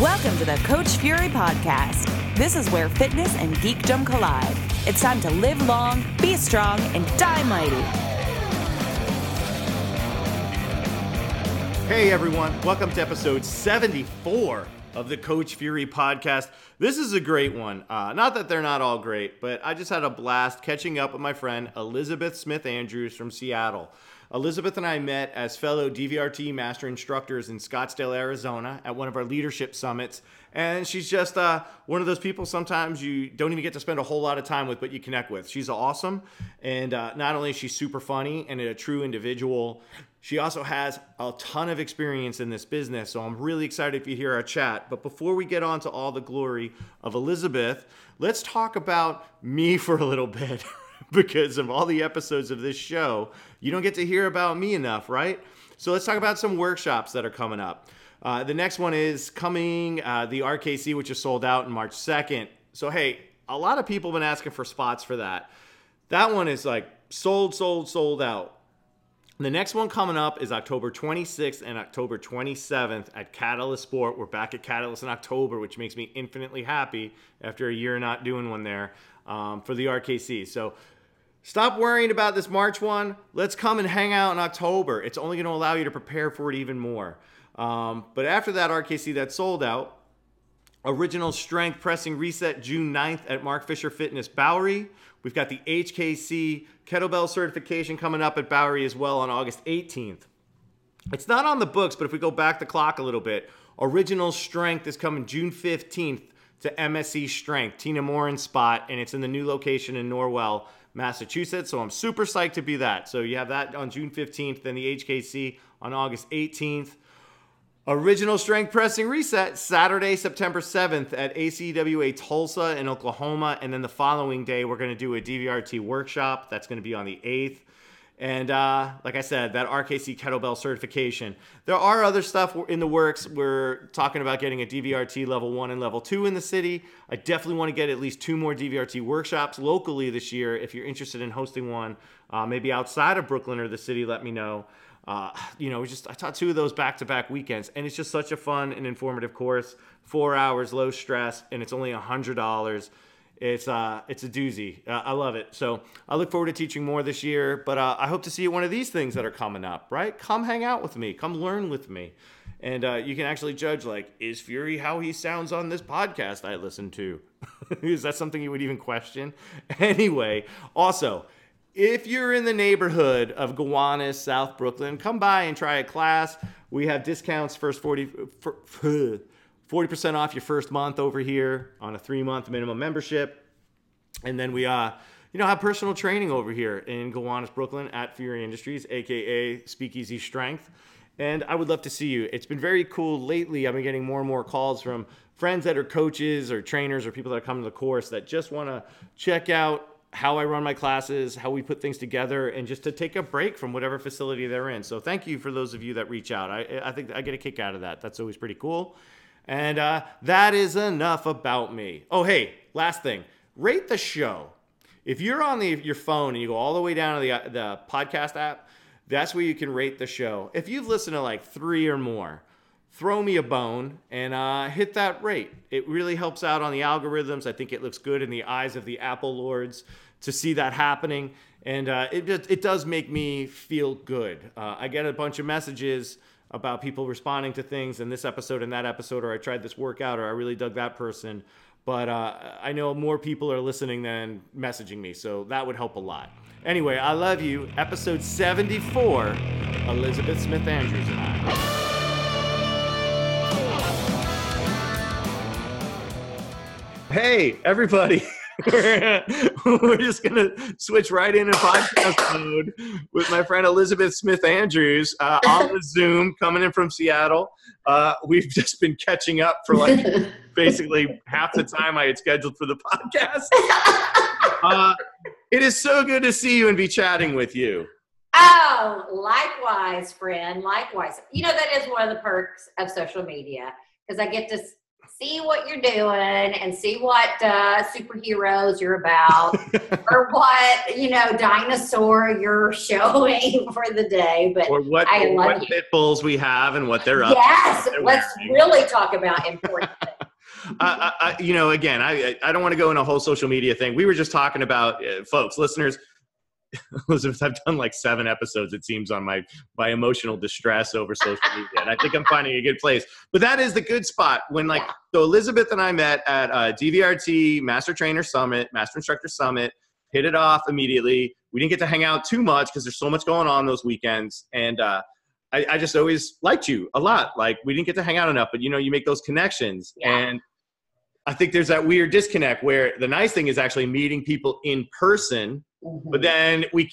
Welcome to the Coach Fury Podcast. This is where fitness and geekdom collide. It's time to live long, be strong, and die mighty. Hey everyone, welcome to episode 74 of the Coach Fury podcast. This is a great one. Uh, not that they're not all great, but I just had a blast catching up with my friend Elizabeth Smith Andrews from Seattle. Elizabeth and I met as fellow DVRT master instructors in Scottsdale, Arizona at one of our leadership summits. And she's just uh, one of those people sometimes you don't even get to spend a whole lot of time with, but you connect with. She's awesome. And uh, not only is she super funny and a true individual, she also has a ton of experience in this business. So I'm really excited if you hear our chat. But before we get on to all the glory of Elizabeth, let's talk about me for a little bit. because of all the episodes of this show, you don't get to hear about me enough, right? So let's talk about some workshops that are coming up. Uh, the next one is coming, uh, the RKC, which is sold out in March 2nd. So, hey, a lot of people have been asking for spots for that. That one is like sold, sold, sold out. The next one coming up is October 26th and October 27th at Catalyst Sport. We're back at Catalyst in October, which makes me infinitely happy after a year not doing one there um, for the RKC. So stop worrying about this March one. Let's come and hang out in October. It's only going to allow you to prepare for it even more. Um, but after that RKC that sold out, Original Strength Pressing Reset June 9th at Mark Fisher Fitness Bowery. We've got the HKC kettlebell certification coming up at Bowery as well on August 18th. It's not on the books, but if we go back the clock a little bit, Original Strength is coming June 15th to MSC Strength, Tina Morin's spot, and it's in the new location in Norwell, Massachusetts. So I'm super psyched to be that. So you have that on June 15th, then the HKC on August 18th. Original Strength Pressing Reset, Saturday, September 7th at ACWA Tulsa in Oklahoma. And then the following day, we're going to do a DVRT workshop. That's going to be on the 8th. And uh, like I said, that RKC kettlebell certification. There are other stuff in the works. We're talking about getting a DVRT level one and level two in the city. I definitely want to get at least two more DVRT workshops locally this year. If you're interested in hosting one, uh, maybe outside of Brooklyn or the city, let me know. Uh, you know, just I taught two of those back-to-back weekends, and it's just such a fun and informative course. Four hours, low stress, and it's only a hundred dollars it's uh, it's a doozy. Uh, I love it. So I look forward to teaching more this year. But uh, I hope to see you one of these things that are coming up. Right? Come hang out with me. Come learn with me, and uh, you can actually judge like, is Fury how he sounds on this podcast I listen to? is that something you would even question? Anyway, also. If you're in the neighborhood of Gowanus, South Brooklyn, come by and try a class. We have discounts first 40 for, for 40% off your first month over here on a three month minimum membership. And then we, uh, you know, have personal training over here in Gowanus, Brooklyn at Fury Industries, aka Speakeasy Strength. And I would love to see you. It's been very cool lately. I've been getting more and more calls from friends that are coaches or trainers or people that come to the course that just want to check out how I run my classes, how we put things together, and just to take a break from whatever facility they're in. So thank you for those of you that reach out. I, I think I get a kick out of that. That's always pretty cool. And uh, that is enough about me. Oh, hey, last thing rate the show. If you're on the, your phone and you go all the way down to the, uh, the podcast app, that's where you can rate the show. If you've listened to like three or more, throw me a bone and uh, hit that rate. It really helps out on the algorithms. I think it looks good in the eyes of the Apple lords to see that happening. And uh, it, it does make me feel good. Uh, I get a bunch of messages about people responding to things in this episode and that episode, or I tried this workout, or I really dug that person. But uh, I know more people are listening than messaging me, so that would help a lot. Anyway, I love you. Episode 74 Elizabeth Smith Andrews and I. Hey, everybody. we're, we're just gonna switch right into podcast mode with my friend Elizabeth Smith Andrews uh, on the Zoom, coming in from Seattle. Uh, we've just been catching up for like basically half the time I had scheduled for the podcast. Uh, it is so good to see you and be chatting with you. Oh, likewise, friend. Likewise. You know that is one of the perks of social media because I get to see what you're doing and see what uh, superheroes you're about or what you know dinosaur you're showing for the day but or what, I love what pit bulls we have and what they're up yes they're let's wearing. really talk about important things. I, I, I- you know, again, I, I don't want to go in a whole social media thing. We were just talking about, uh, folks, listeners. Elizabeth, I've done like seven episodes. It seems on my my emotional distress over social media, and I think I'm finding a good place. But that is the good spot when, like, so Elizabeth and I met at uh, DVRT Master Trainer Summit, Master Instructor Summit. Hit it off immediately. We didn't get to hang out too much because there's so much going on those weekends, and uh, I, I just always liked you a lot. Like we didn't get to hang out enough, but you know, you make those connections, Yeah. and I think there's that weird disconnect where the nice thing is actually meeting people in person, Mhm. but then we.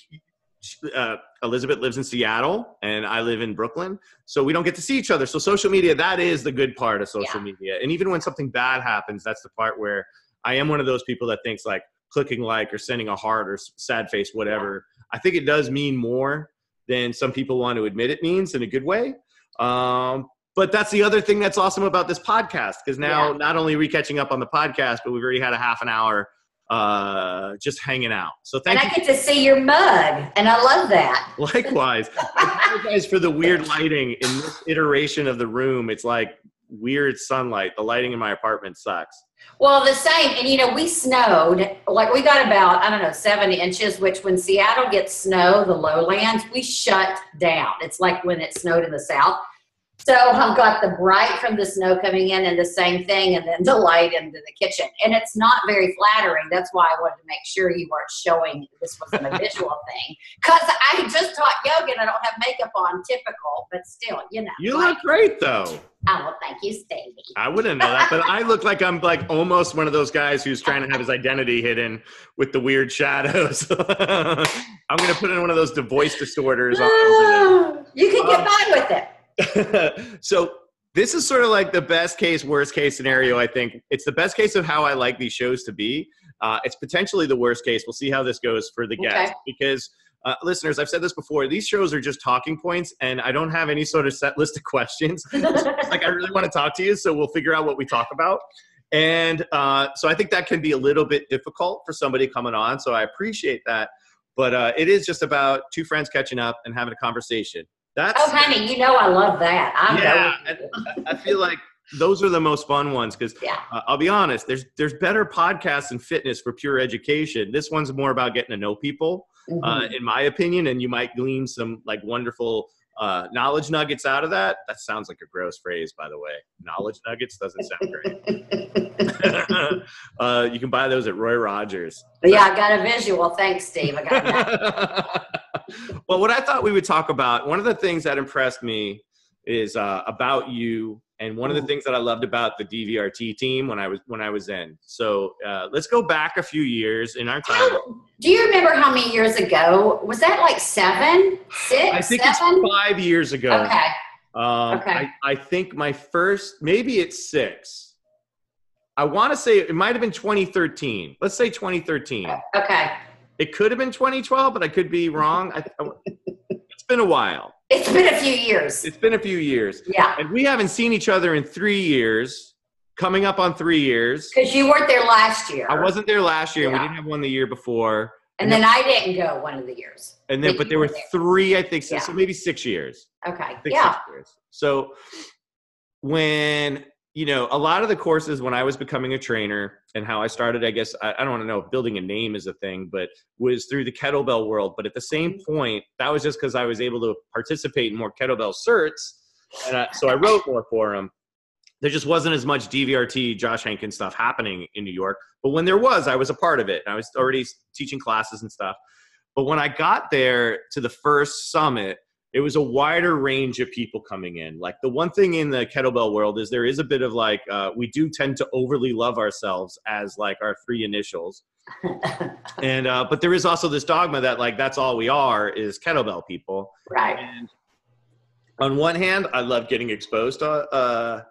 Uh, Elizabeth lives in Seattle and I live in Brooklyn, so we don't get to see each other. So social media, that is the good part of social media. And even when something bad happens, that's the part where I am one of those people that thinks like clicking like or sending a heart or sad face, whatever. I think it does mean more than some people want to admit it means in a good way. Um, but that's the other thing that's awesome about this podcast because now Yeah. not only are we catching up on the podcast, but we've already had a half an hour uh, just hanging out. So thank and i you. get to see your mug and i love that Likewise, I apologize for the weird lighting in this iteration of the room. It's like weird sunlight. The lighting in my apartment sucks. Well, the same, and you know, we snowed like we got about I don't know seven inches. Which when Seattle gets snow, the lowlands, we shut down. It's like when it snowed in the south. So I've got the bright from the snow coming in, and the same thing, and then the light into the kitchen, and it's not very flattering. That's why I wanted to make sure you weren't showing this wasn't a visual thing, because I just taught yoga and I don't have makeup on, typical, but still, you know. You like, look great though. oh well, thank you, Stevie. I wouldn't know that, but I look like I'm like almost one of those guys who's trying to have his identity hidden with the weird shadows. I'm gonna put in one of those voice over you can get by with it. so this is sort of like the best case, worst case scenario. I think it's the best case of how I like these shows to be. Uh, it's potentially the worst case. We'll see how this goes for the Okay. because. Uh, listeners, I've said this before. These shows are just talking points, and I don't have any sort of set list of questions. It's like I really want to talk to you, so we'll figure out what we talk about. And uh, so I think that can be a little bit difficult for somebody coming on. So I appreciate that, but uh, it is just about two friends catching up and having a conversation. That's Oh, honey, you know I love that. I yeah. and I feel like those are the most fun ones because Yeah. uh, I'll be honest. There's there's better podcasts and fitness for pure education. This one's more about getting to know people uh, Mhm. in my opinion, and you might glean some like wonderful uh, knowledge nuggets out of that. That sounds like a gross phrase, by the way. Knowledge nuggets doesn't sound great. uh, you can buy those at Roy Rogers. yeah, I got a visual. Thanks, Steve. I got that. well, what I thought we would talk about, one of the things that impressed me is uh, about you, and one of the Mhm. things that I loved about the DVRT team when I was when I was in. So uh, let's go back a few years in our time. How- Do you remember how many years ago? Was that like seven, six, I think seven? it's five years ago. Okay. Um, Okay. I, I think my first, maybe it's six. I want to say it might have been 2013. Let's say 2013. Okay. It could have been 2012, but I could be wrong. I, I- it's been a while. It's been a few years. It's been a few years. Yeah. And we haven't seen each other in three years, coming up on three years. Because you weren't there last year. I wasn't there last year, and Yeah. we didn't have one the year before. And then I didn't go one of the years. And then, But there were there. three, I think, so, Yeah. so maybe six years. Okay. Yeah. years. So when you know a lot of the courses when I was becoming a trainer and how I started, I guess I, I don't want to know if building a name is a thing, but was through the kettlebell world. But at the same mm-hmm. point, that was just because I was able to participate in more kettlebell certs, and I, so I wrote more for them. There just wasn't as much DVRT, Josh Henkin's stuff happening in New York. But when there was, I was a part of it. I was already teaching classes and stuff. But when I got there to the first summit, it was a wider range of people coming in. Like the one thing in the kettlebell world is there is a bit of like uh, we do tend to overly love ourselves as like our three initials, and uh, but there is also this dogma that like that's all we are is kettlebell people. right. And on one hand, I love getting exposed to uh,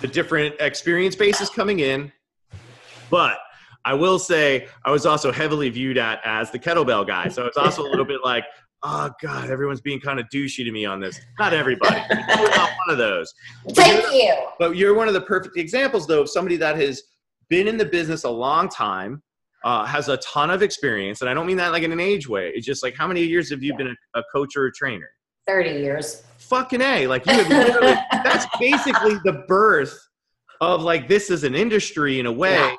the different experience bases coming in, but I will say I was also heavily viewed at as the kettlebell guy. So it's also a little bit like oh god, everyone's being kind of douchey to me on this. Not everybody. you're not one of those. Thank you. But you're one of the perfect examples, though, of somebody that has been in the business a long time, uh, has a ton of experience, and I don't mean that like in an age way. It's just like how many years have you Yeah. been a, a coach or a trainer? 30 years. Fucking a, like you have literally. that's basically the birth of like this as an industry in a way. Yeah.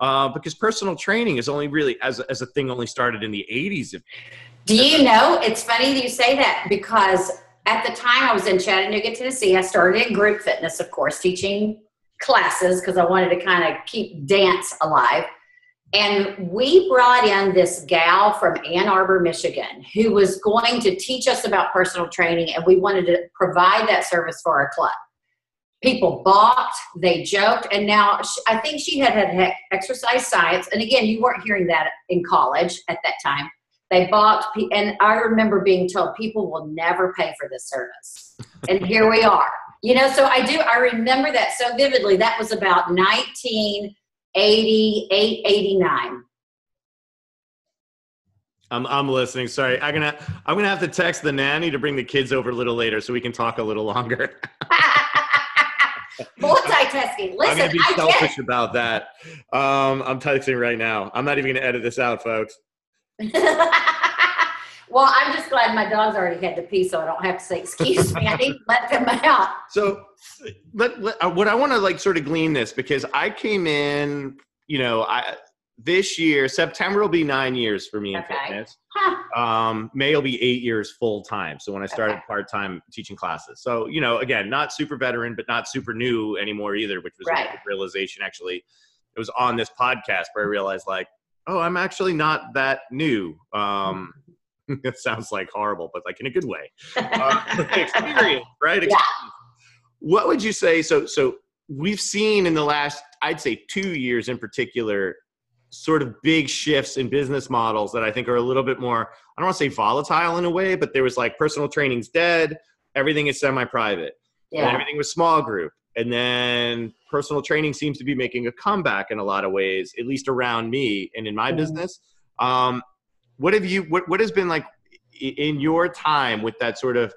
Uh, because personal training is only really as a, as a thing only started in the 80s. If, Do you know? It's funny that you say that because at the time I was in Chattanooga, Tennessee. I started in group fitness, of course, teaching classes because I wanted to kind of keep dance alive. And we brought in this gal from Ann Arbor, Michigan, who was going to teach us about personal training, and we wanted to provide that service for our club. People balked, they joked, and now I think she had had exercise science. And again, you weren't hearing that in college at that time. They pe- and I remember being told people will never pay for this service. And here we are. You know, so I do, I remember that so vividly. That was about 1988, 89. I'm I'm listening. Sorry, I'm gonna I'm gonna have to text the nanny to bring the kids over a little later so we can talk a little longer. Multitasking. I'm Listen, gonna be I selfish about that. Um, I'm texting right now. I'm not even gonna edit this out, folks. well, I'm just glad my dogs already had to pee, so I don't have to say, excuse me, I need to let them out. So, let, let, uh, what I want to like sort of glean this because I came in, you know, I this year September will be nine years for me in Okay. fitness. Huh. Um, May will be eight years full time. So when I started Okay. part time teaching classes, so you know, again, not super veteran, but not super new anymore either, which was a Right. good realization. Actually, it was on this podcast where I realized like, oh, I'm actually not that new. Um, it sounds like horrible, but like in a good way. Uh, experience, right? Yeah. What would you say? So, so we've seen in the last, I'd say, two years in particular, sort of big shifts in business models that I think are a little bit more. I don't want to say volatile in a way, but there was like personal training's dead. Everything is semi-private. And yeah. everything was small group. And then personal training seems to be making a comeback in a lot of ways, at least around me and in my Mhm. business. Um, what have you? What what has been like in your time with that sort of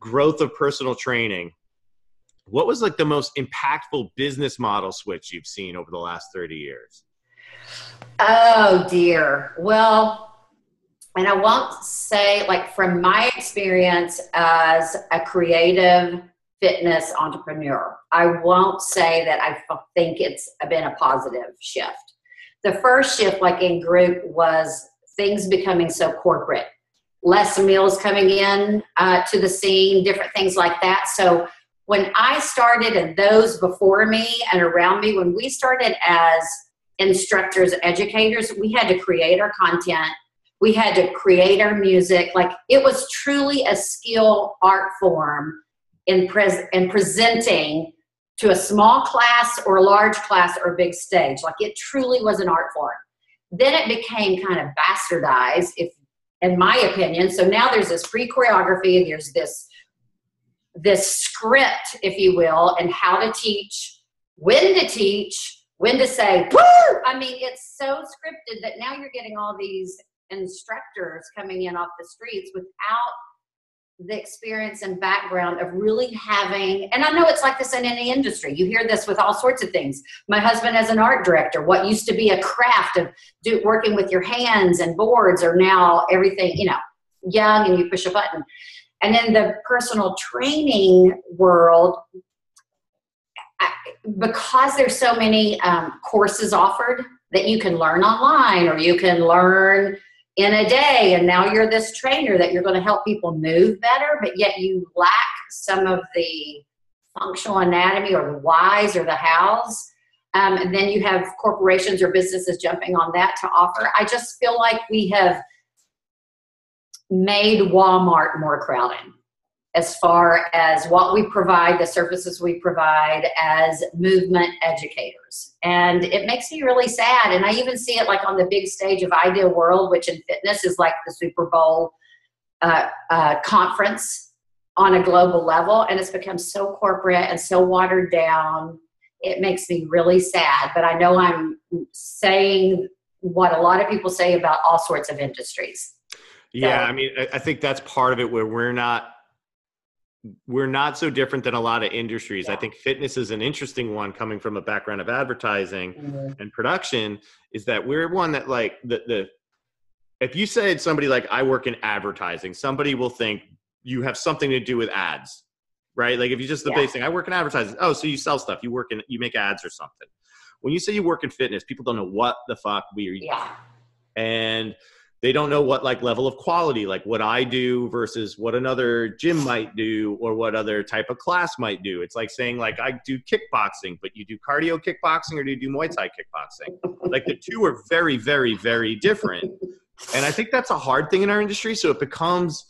growth of personal training? What was like the most impactful business model switch you've seen over the last thirty years? Oh dear. Well, and I won't say like from my experience as a creative fitness entrepreneur, I won't say that I think it's been a positive shift. The first shift, like in group, was things becoming so corporate, Les Mills coming in uh, to the scene, different things like that. So when I started, and those before me and around me, when we started as instructors, educators, we had to create our content. We had to create our music. Like it was truly a skill art form in, pres- in presenting to a small class or a large class or a big stage. Like it truly was an art form. Then it became kind of bastardized, if in my opinion. So now there's this free choreography, and there's this this script, if you will, and how to teach, when to teach, when to say, Woo! I mean, it's so scripted that now you're getting all these instructors coming in off the streets without the experience and background of really having and i know it's like this in any industry. You hear this with all sorts of things. My husband as an art director. What used to be a craft of do, working with your hands and boards are now everything you know young and you push a button. And in the personal training world I, because there's so many um, courses offered that you can learn online or you can learn in a day and now you're this trainer that you're going to help people move better but yet you lack some of the functional anatomy or the whys or the hows. Um, and then you have corporations or businesses jumping on that to offer. I just feel like we have made walmart more crowded as far as what we provide, the services we provide as movement educators. And it makes me really sad. And I even see it like on the big stage of IDEA World, which in fitness is like the Super Bowl uh, uh, conference on a global level. And it's become so corporate and so watered down. It makes me really sad. But I know I'm saying what a lot of people say about all sorts of industries. Yeah, I mean, I think that's part of it where we're not we're not so different than a lot of industries. Yeah. I think fitness is an interesting one coming from a background of advertising mm-hmm. and production is that we're one that like the the if you said somebody like I work in advertising, somebody will think you have something to do with ads. Right? Like if you just the yeah. basic I work in advertising. Oh, so you sell stuff. You work in you make ads or something. When you say you work in fitness, people don't know what the fuck we are. Yeah. And they don't know what like level of quality like what i do versus what another gym might do or what other type of class might do it's like saying like i do kickboxing but you do cardio kickboxing or do you do muay thai kickboxing like the two are very very very different and i think that's a hard thing in our industry so it becomes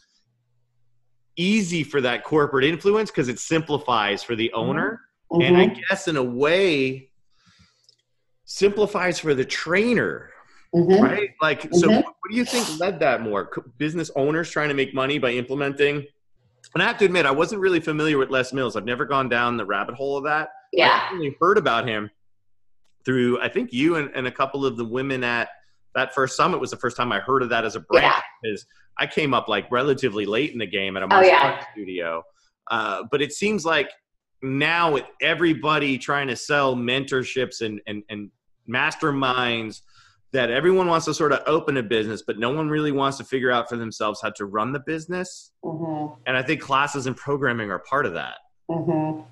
easy for that corporate influence because it simplifies for the owner mm-hmm. and i guess in a way simplifies for the trainer mm-hmm. right? Like, mm-hmm. so what do you think led that more? Business owners trying to make money by implementing. And I have to admit, I wasn't really familiar with Les Mills. I've never gone down the rabbit hole of that. Yeah. I only heard about him through, I think you and, and a couple of the women at that first summit was the first time I heard of that as a brand. Yeah. Because I came up like relatively late in the game at a martial oh, yeah. studio. Uh, but it seems like now with everybody trying to sell mentorships and, and, and masterminds – that everyone wants to sort of open a business, but no one really wants to figure out for themselves how to run the business. Mm-hmm. And I think classes and programming are part of that. Mm-hmm.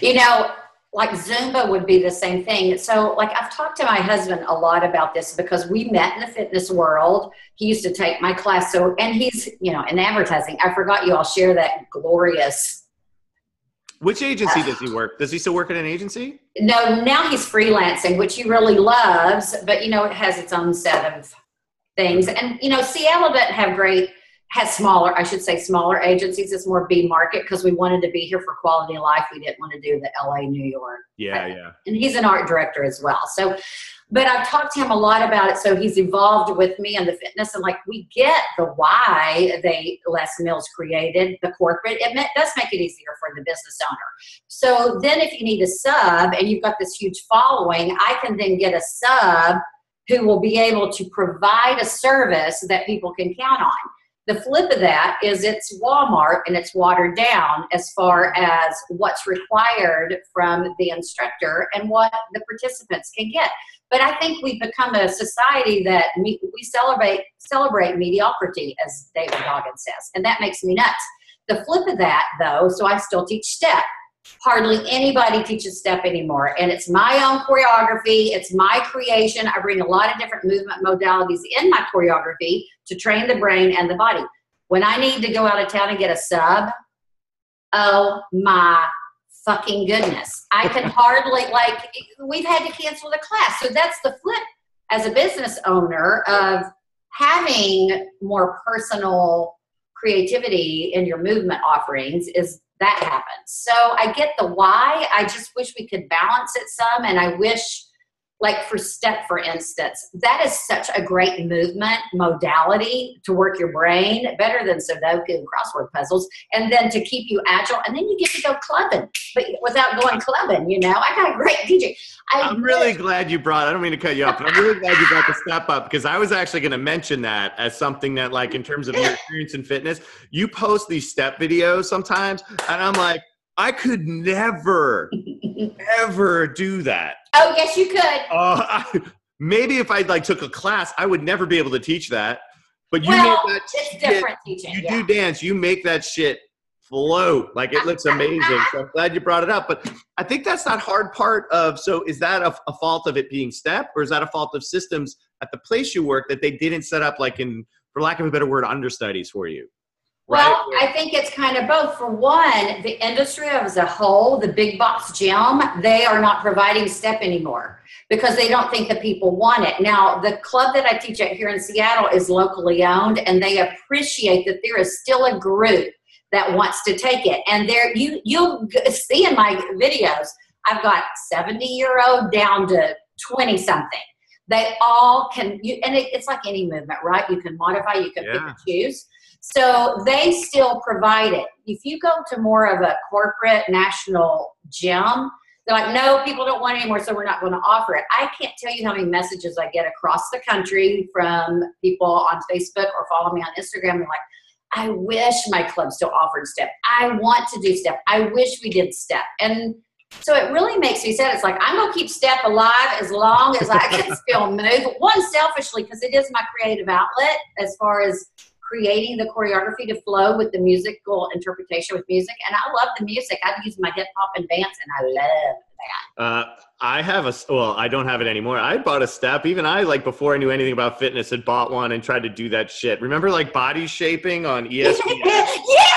You know, like Zumba would be the same thing. So, like, I've talked to my husband a lot about this because we met in the fitness world. He used to take my class. So, and he's, you know, in advertising. I forgot you all share that glorious which agency does he work? Does he still work at an agency? No, now he's freelancing, which he really loves, but you know, it has its own set of things. And you know, Seattle doesn't have great has smaller, I should say smaller agencies. It's more B market because we wanted to be here for quality of life. We didn't want to do the LA, New York. Yeah, yeah. And he's an art director as well. So but I've talked to him a lot about it. So he's evolved with me and the fitness, and like we get the why they Les Mills created the corporate. It does make it easier for the business owner. So then, if you need a sub and you've got this huge following, I can then get a sub who will be able to provide a service that people can count on. The flip of that is it's Walmart and it's watered down as far as what's required from the instructor and what the participants can get. But I think we've become a society that we, celebrate celebrate mediocrity, as David Goggins says, and that makes me nuts. The flip of that, though, so I still teach step. Hardly anybody teaches step anymore, and it's my own choreography. It's my creation. I bring a lot of different movement modalities in my choreography to train the brain and the body. When I need to go out of town and get a sub, oh my fucking goodness. I can hardly, like, we've had to cancel the class. So that's the flip as a business owner of having more personal creativity in your movement offerings is that happens. So I get the why. I just wish we could balance it some. And I wish like for step for instance that is such a great movement modality to work your brain better than sudoku and crossword puzzles and then to keep you agile and then you get to go clubbing but without going clubbing you know? I got a great dj I am really glad you brought i don't mean to cut you off but i'm really glad you brought the step up because i was actually going to mention that as something that like in terms of your experience in fitness you post these step videos sometimes and i'm like I could never, ever do that. Oh yes, you could. Uh, I, maybe if I like took a class, I would never be able to teach that. But you well, make that shit, different teaching. You yeah. do dance. You make that shit float. Like it looks amazing. so I'm glad you brought it up. But I think that's that hard part of. So is that a, a fault of it being step, or is that a fault of systems at the place you work that they didn't set up, like in, for lack of a better word, understudies for you? Well, right? I think it's kind of both. For one, the industry as a whole, the big box gym, they are not providing step anymore because they don't think the people want it. Now, the club that I teach at here in Seattle is locally owned, and they appreciate that there is still a group that wants to take it. And there, you you'll see in my videos, I've got 70 year old down to 20 something. They all can, you, and it, it's like any movement, right? You can modify, you can yeah. pick and choose. So they still provide it. If you go to more of a corporate national gym, they're like, no, people don't want it anymore, so we're not going to offer it. I can't tell you how many messages I get across the country from people on Facebook or follow me on Instagram. They're like, I wish my club still offered step. I want to do step. I wish we did step. And so it really makes me sad. It's like I'm gonna keep step alive as long as I can still move. One selfishly because it is my creative outlet as far as creating the choreography to flow with the musical interpretation with music. And I love the music. I've used my hip hop and dance, and I love that. Uh, I have a well, I don't have it anymore. I bought a step. Even I, like before I knew anything about fitness, had bought one and tried to do that shit. Remember, like body shaping on ESPN? yes.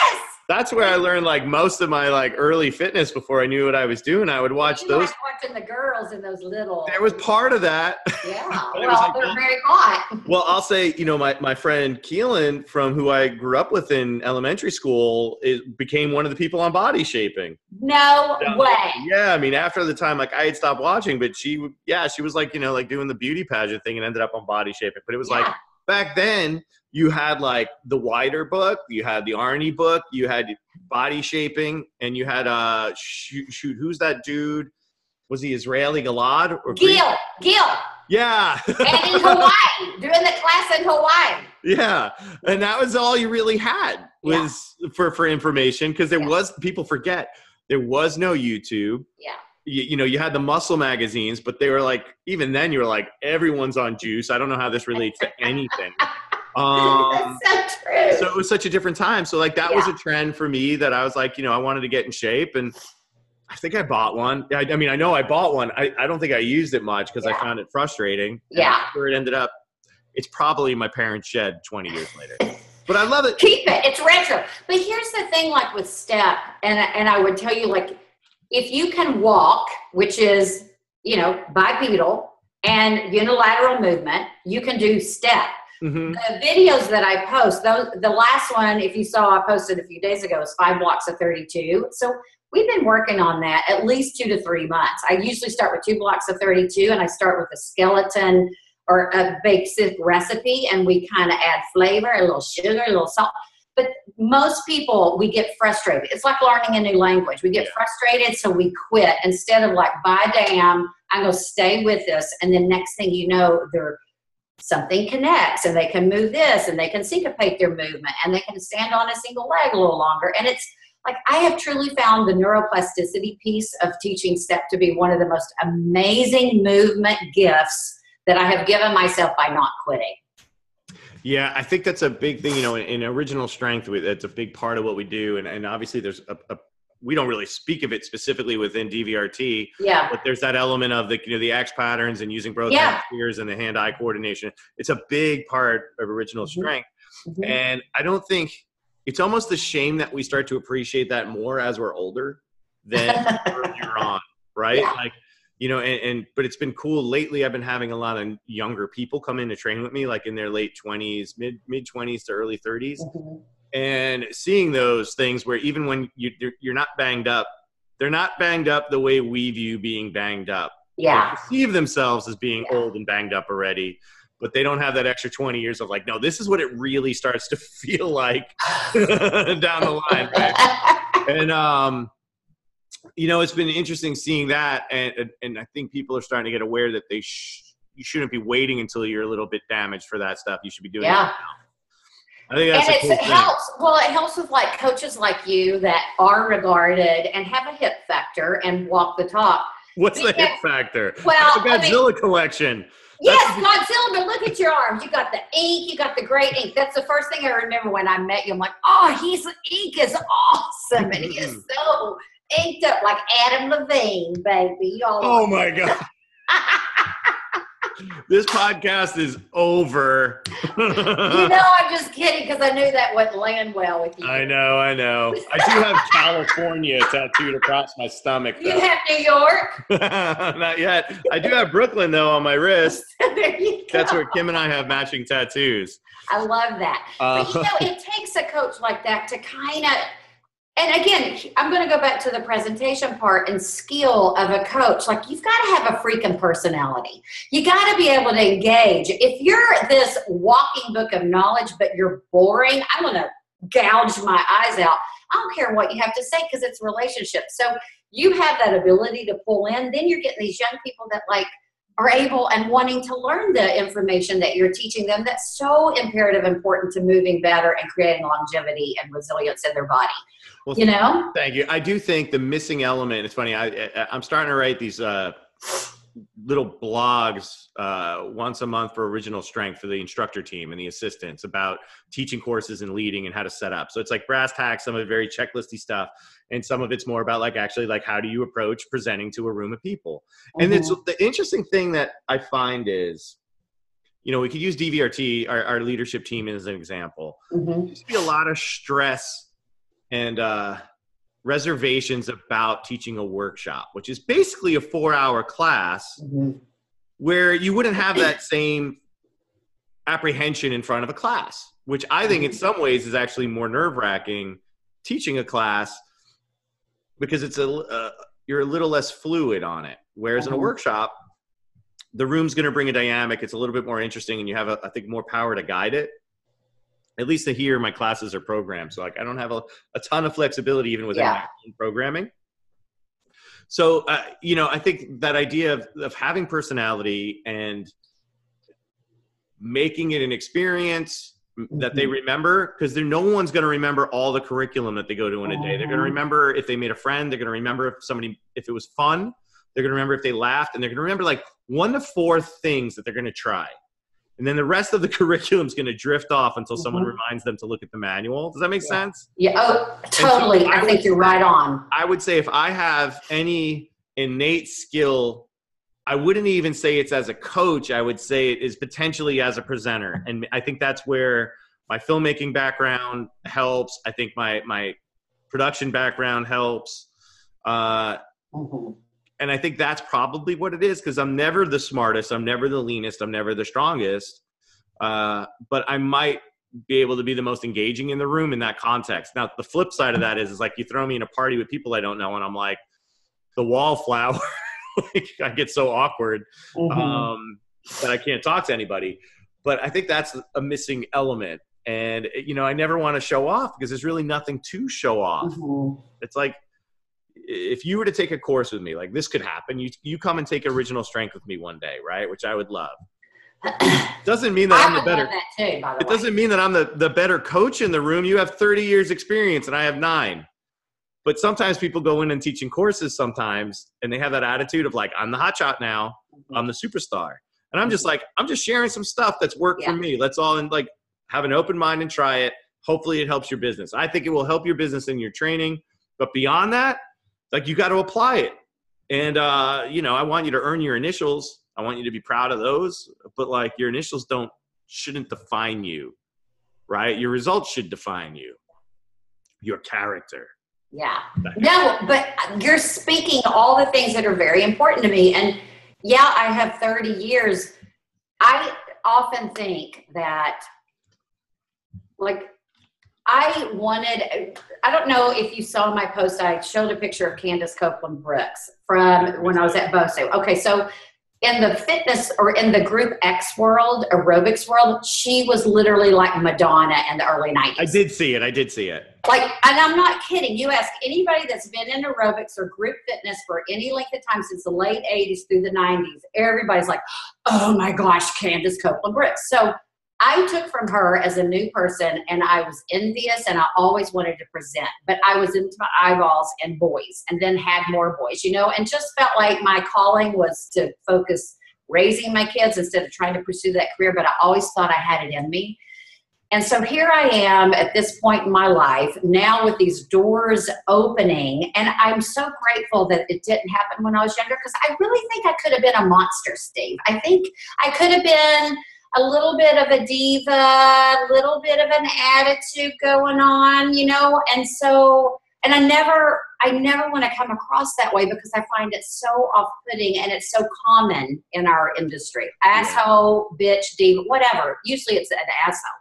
That's where I learned like most of my like early fitness before I knew what I was doing. I would watch You those. watching the girls in those little. There was part of that. Yeah. Well, like, they're well- very hot. Well, I'll say, you know, my, my friend Keelan, from who I grew up with in elementary school, it became one of the people on body shaping. No Yeah. way. Yeah, I mean, after the time, like I had stopped watching, but she, yeah, she was like, you know, like doing the beauty pageant thing and ended up on body shaping. But it was like back then, you had like the Weider book, you had the Arnie book, you had body shaping, and you had uh shoot, shoot who's that dude? Was he Israeli Gilad or? Gil, Gil, Yeah, and in Hawaii, doing the class in Hawaii. yeah, and that was all you really had was for for information because there Yeah. was people forget there was no YouTube. Yeah. You, you know, you had the muscle magazines, but they were like, even then, you were like, everyone's on juice. I don't know how this relates to anything. Um, That's so true. so it was such a different time. So like that was a trend for me that I was like, you know, I wanted to get in shape and I think I bought one. I, I mean, I know I bought one. I, I don't think I used it much because I found it frustrating. Yeah. Where it ended up, it's probably my parents' shed 20 years later. But I love it. keep it. It's retro. But here's the thing, like with step, and and I would tell you, like, if you can walk, which is you know bipedal and unilateral movement, you can do step. Mhm. The videos that I post, those the last one, if you saw, I posted a few days ago, is five blocks of 32. So we've been working on that at least two to three months. I usually start with two blocks of 32, and I start with a skeleton or a basic recipe, and we kind of add flavor, a little sugar, a little salt. But most people, we get frustrated. It's like learning a new language. We get frustrated, so we quit instead of like, by damn, I'm gonna stay with this. And then next thing you know, they're something connects and they can move this and they can syncopate their movement and they can stand on a single leg a little longer. And it's like I have truly found the neuroplasticity piece of teaching step to be one of the most amazing movement gifts that I have given myself by not quitting. Yeah, I think that's a big thing. You know, in, in original strength, we- that's a big part of what we do. And, and obviously, there's a, a we don't really speak of it specifically within DVRT, Yeah. but there's that element of the you know the X patterns and using both Yeah. hemispheres and the hand-eye coordination. It's a big part of original Mhm. strength, Mhm. and I don't think it's almost the shame that we start to appreciate that more as we're older than you're on, right? Yeah. Like you know, and, and but it's been cool lately. I've been having a lot of younger people come in to train with me, like in their late twenties, mid mid twenties to early 30s Mhm. And seeing those things where even when you you're- not banged up, they're not banged up the way we view being banged up. They Yeah. perceive themselves as being Yeah. old and banged up already, but they don't have that extra 20 years of like, no, this is what it really starts to feel like down the line, right? and um you know it's been interesting seeing that and and- and i think people are starting to get aware that they sh- you shouldn't be waiting until you're a little bit damaged for that stuff you should be doing it now. I think that's and it's, cool it helps. Well, it helps with like coaches like you that are regarded and have a hip factor and walk the talk. what's the hip factor Well, the I mean- godzilla collection Yes, Godzilla, but look at your arms. You got the ink, you got the great ink. That's the first thing I remember when I met you. I'm like, oh, his ink is awesome. And he is mm-hmm. so inked up like Adam Levine, baby. Y'all oh my god this podcast is over you know, I'm just kidding because I knew that wouldn't land well with you. i know i know i do have california tattooed across my stomach You have New York. not yet i do have brooklyn though on my wrist there you go. That's where Kim and I have matching tattoos. I love that. Uh, But you know, it takes a coach like that to kind of, and again, I'm going to go back to the presentation part and skill of a coach. Like, you've got to have a freaking personality. You got to be able to engage. If you're this walking book of knowledge, but you're boring, I'm going to gouge my eyes out. I don't care what you have to say because it's relationship. So you have that ability to pull in, then you're getting these young people that like are able and wanting to learn the information that you're teaching them that's so imperative important to moving better and creating longevity and resilience in their body well, you know? thank you. I do think the missing element it's funny i, I am starting to write these uh, little blogs uh, once a month for original strength for the instructor team and the assistants about teaching courses and leading and how to set up. So it's like brass tacks some of it very checklisty stuff and some of it's more about like actually like how do you approach presenting to a room of people? Mm-hmm. and it's the interesting thing that i find is you know we could use dvrt our, our leadership team as an example. Mm-hmm. there's be a lot of stress and uh reservations about teaching a workshop, which is basically a four hour class mm-hmm. where you wouldn't have that same apprehension in front of a class, which I think in some ways is actually more nerve wracking teaching a class because it's a, uh, you're a little less fluid on it. Whereas mm-hmm. in a mm-hmm. workshop, the room's going to bring a dynamic. It's a little bit more interesting, and you have, a, I think, more power to guide it at least to here my classes are programmed so like i don't have a, a ton of flexibility even within yeah. programming so uh, you know i think that idea of, of having personality and making it an experience that they mm-hmm. remember because no one's going to remember all the curriculum that they go to in a day they're going to mm-hmm. remember if they made a friend they're going to remember if somebody if it was fun they're going to remember if they laughed and they're going to remember like one to four things that they're going to try and then the rest of the curriculum is going to drift off until mm-hmm. someone reminds them to look at the manual. Does that make yeah. sense? Yeah, oh, totally. So I, I think you're right on. I would say if I have any innate skill, I wouldn't even say it's as a coach. I would say it is potentially as a presenter, and I think that's where my filmmaking background helps. I think my my production background helps. Uh, mm-hmm and I think that's probably what it is because I'm never the smartest, I'm never the leanest, I'm never the strongest, uh, but I might be able to be the most engaging in the room in that context. Now, the flip side of that is, is like you throw me in a party with people I don't know, and I'm like the wallflower. like, I get so awkward mm-hmm. um, that I can't talk to anybody. But I think that's a missing element. And you know, I never want to show off because there's really nothing to show off. Mm-hmm. It's like if you were to take a course with me, like this could happen. You you come and take original strength with me one day, right? Which I would love. doesn't mean that I am the better. Too, the it way. doesn't mean that I'm the the better coach in the room. You have 30 years experience and I have nine. But sometimes people go in and teaching courses sometimes, and they have that attitude of like, I'm the hotshot now, mm-hmm. I'm the superstar, and I'm just mm-hmm. like, I'm just sharing some stuff that's worked yeah. for me. Let's all and like have an open mind and try it. Hopefully, it helps your business. I think it will help your business in your training. But beyond that, like you got to apply it. And uh, you know, I want you to earn your initials. I want you to be proud of those, but like your initials don't shouldn't define you, right? Your results should define you. Your character. Yeah. No, but you're speaking all the things that are very important to me. And yeah, I have 30 years. I often think that like I wanted, I don't know if you saw my post, I showed a picture of Candice Copeland Brooks from when I was at BOSU. Okay, so in the fitness or in the group X world, aerobics world, she was literally like Madonna in the early 90s. I did see it. I did see it. Like, and I'm not kidding. You ask anybody that's been in aerobics or group fitness for any length of time since the late 80s through the 90s, everybody's like, oh my gosh, Candice Copeland Brooks. So I took from her as a new person and I was envious and I always wanted to present, but I was into my eyeballs and boys and then had more boys, you know, and just felt like my calling was to focus raising my kids instead of trying to pursue that career, but I always thought I had it in me. And so here I am at this point in my life, now with these doors opening. And I'm so grateful that it didn't happen when I was younger because I really think I could have been a monster, Steve. I think I could have been a little bit of a diva, a little bit of an attitude going on, you know, and so and I never I never want to come across that way because I find it so off-putting and it's so common in our industry. Asshole, bitch, diva, whatever. Usually it's an asshole.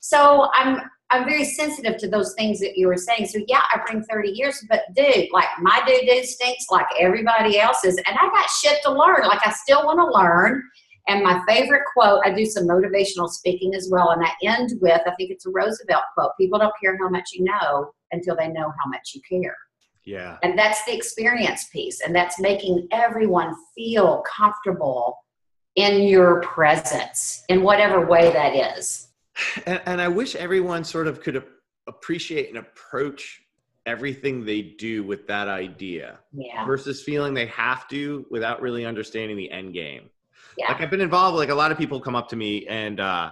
So I'm I'm very sensitive to those things that you were saying. So yeah, I bring 30 years, but dude, like my doo doo stinks like everybody else's, and I got shit to learn. Like I still want to learn, and my favorite quote, I do some motivational speaking as well, and I end with I think it's a Roosevelt quote people don't care how much you know until they know how much you care. Yeah. And that's the experience piece. And that's making everyone feel comfortable in your presence in whatever way that is. And, and I wish everyone sort of could appreciate and approach everything they do with that idea Yeah. versus feeling they have to without really understanding the end game. Yeah. Like I've been involved, like a lot of people come up to me and, uh,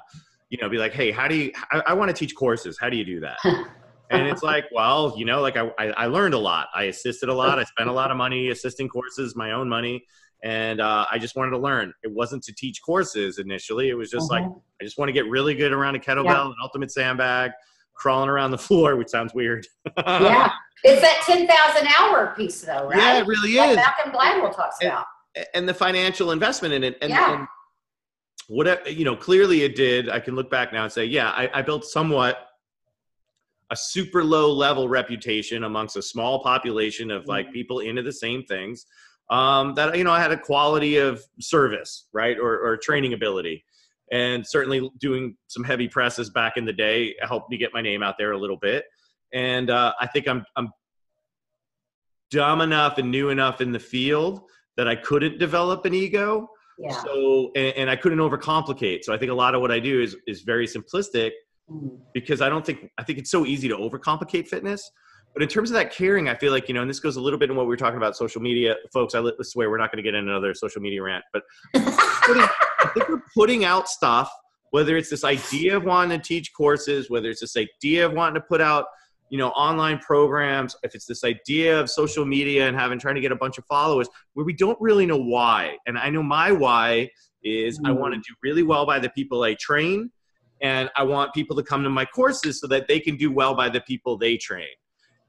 you know, be like, Hey, how do you, I, I want to teach courses. How do you do that? and it's like, well, you know, like I, I, I learned a lot. I assisted a lot. I spent a lot of money assisting courses, my own money. And uh, I just wanted to learn. It wasn't to teach courses initially. It was just like, Mhm. I just want to get really good around a kettlebell, Yeah. an ultimate sandbag, crawling around the floor, which sounds weird. yeah. It's that 10,000 hour piece though, right? Yeah, it really like is. Malcolm Gladwell talks And- about. And the financial investment in it. And, Yeah. and what you know, clearly it did. I can look back now and say, yeah, I, I built somewhat a super low level reputation amongst a small population of like Mhm. people into the same things. Um, that you know, I had a quality of service, right, or, or training ability, and certainly doing some heavy presses back in the day helped me get my name out there a little bit. And uh, I think I'm I'm dumb enough and new enough in the field that I couldn't develop an ego. Yeah. So and, and I couldn't overcomplicate. So I think a lot of what I do is is very simplistic Mhm. because I don't think I think it's so easy to overcomplicate fitness. But in terms of that caring, I feel like you know, and this goes a little bit in what we were talking about social media, folks. I swear we're not going to get into another social media rant, but putting, I think we're putting out stuff. Whether it's this idea of wanting to teach courses, whether it's this idea of wanting to put out, you know, online programs, if it's this idea of social media and having trying to get a bunch of followers, where we don't really know why. And I know my why is I mm-hmm. want to do really well by the people I train, and I want people to come to my courses so that they can do well by the people they train.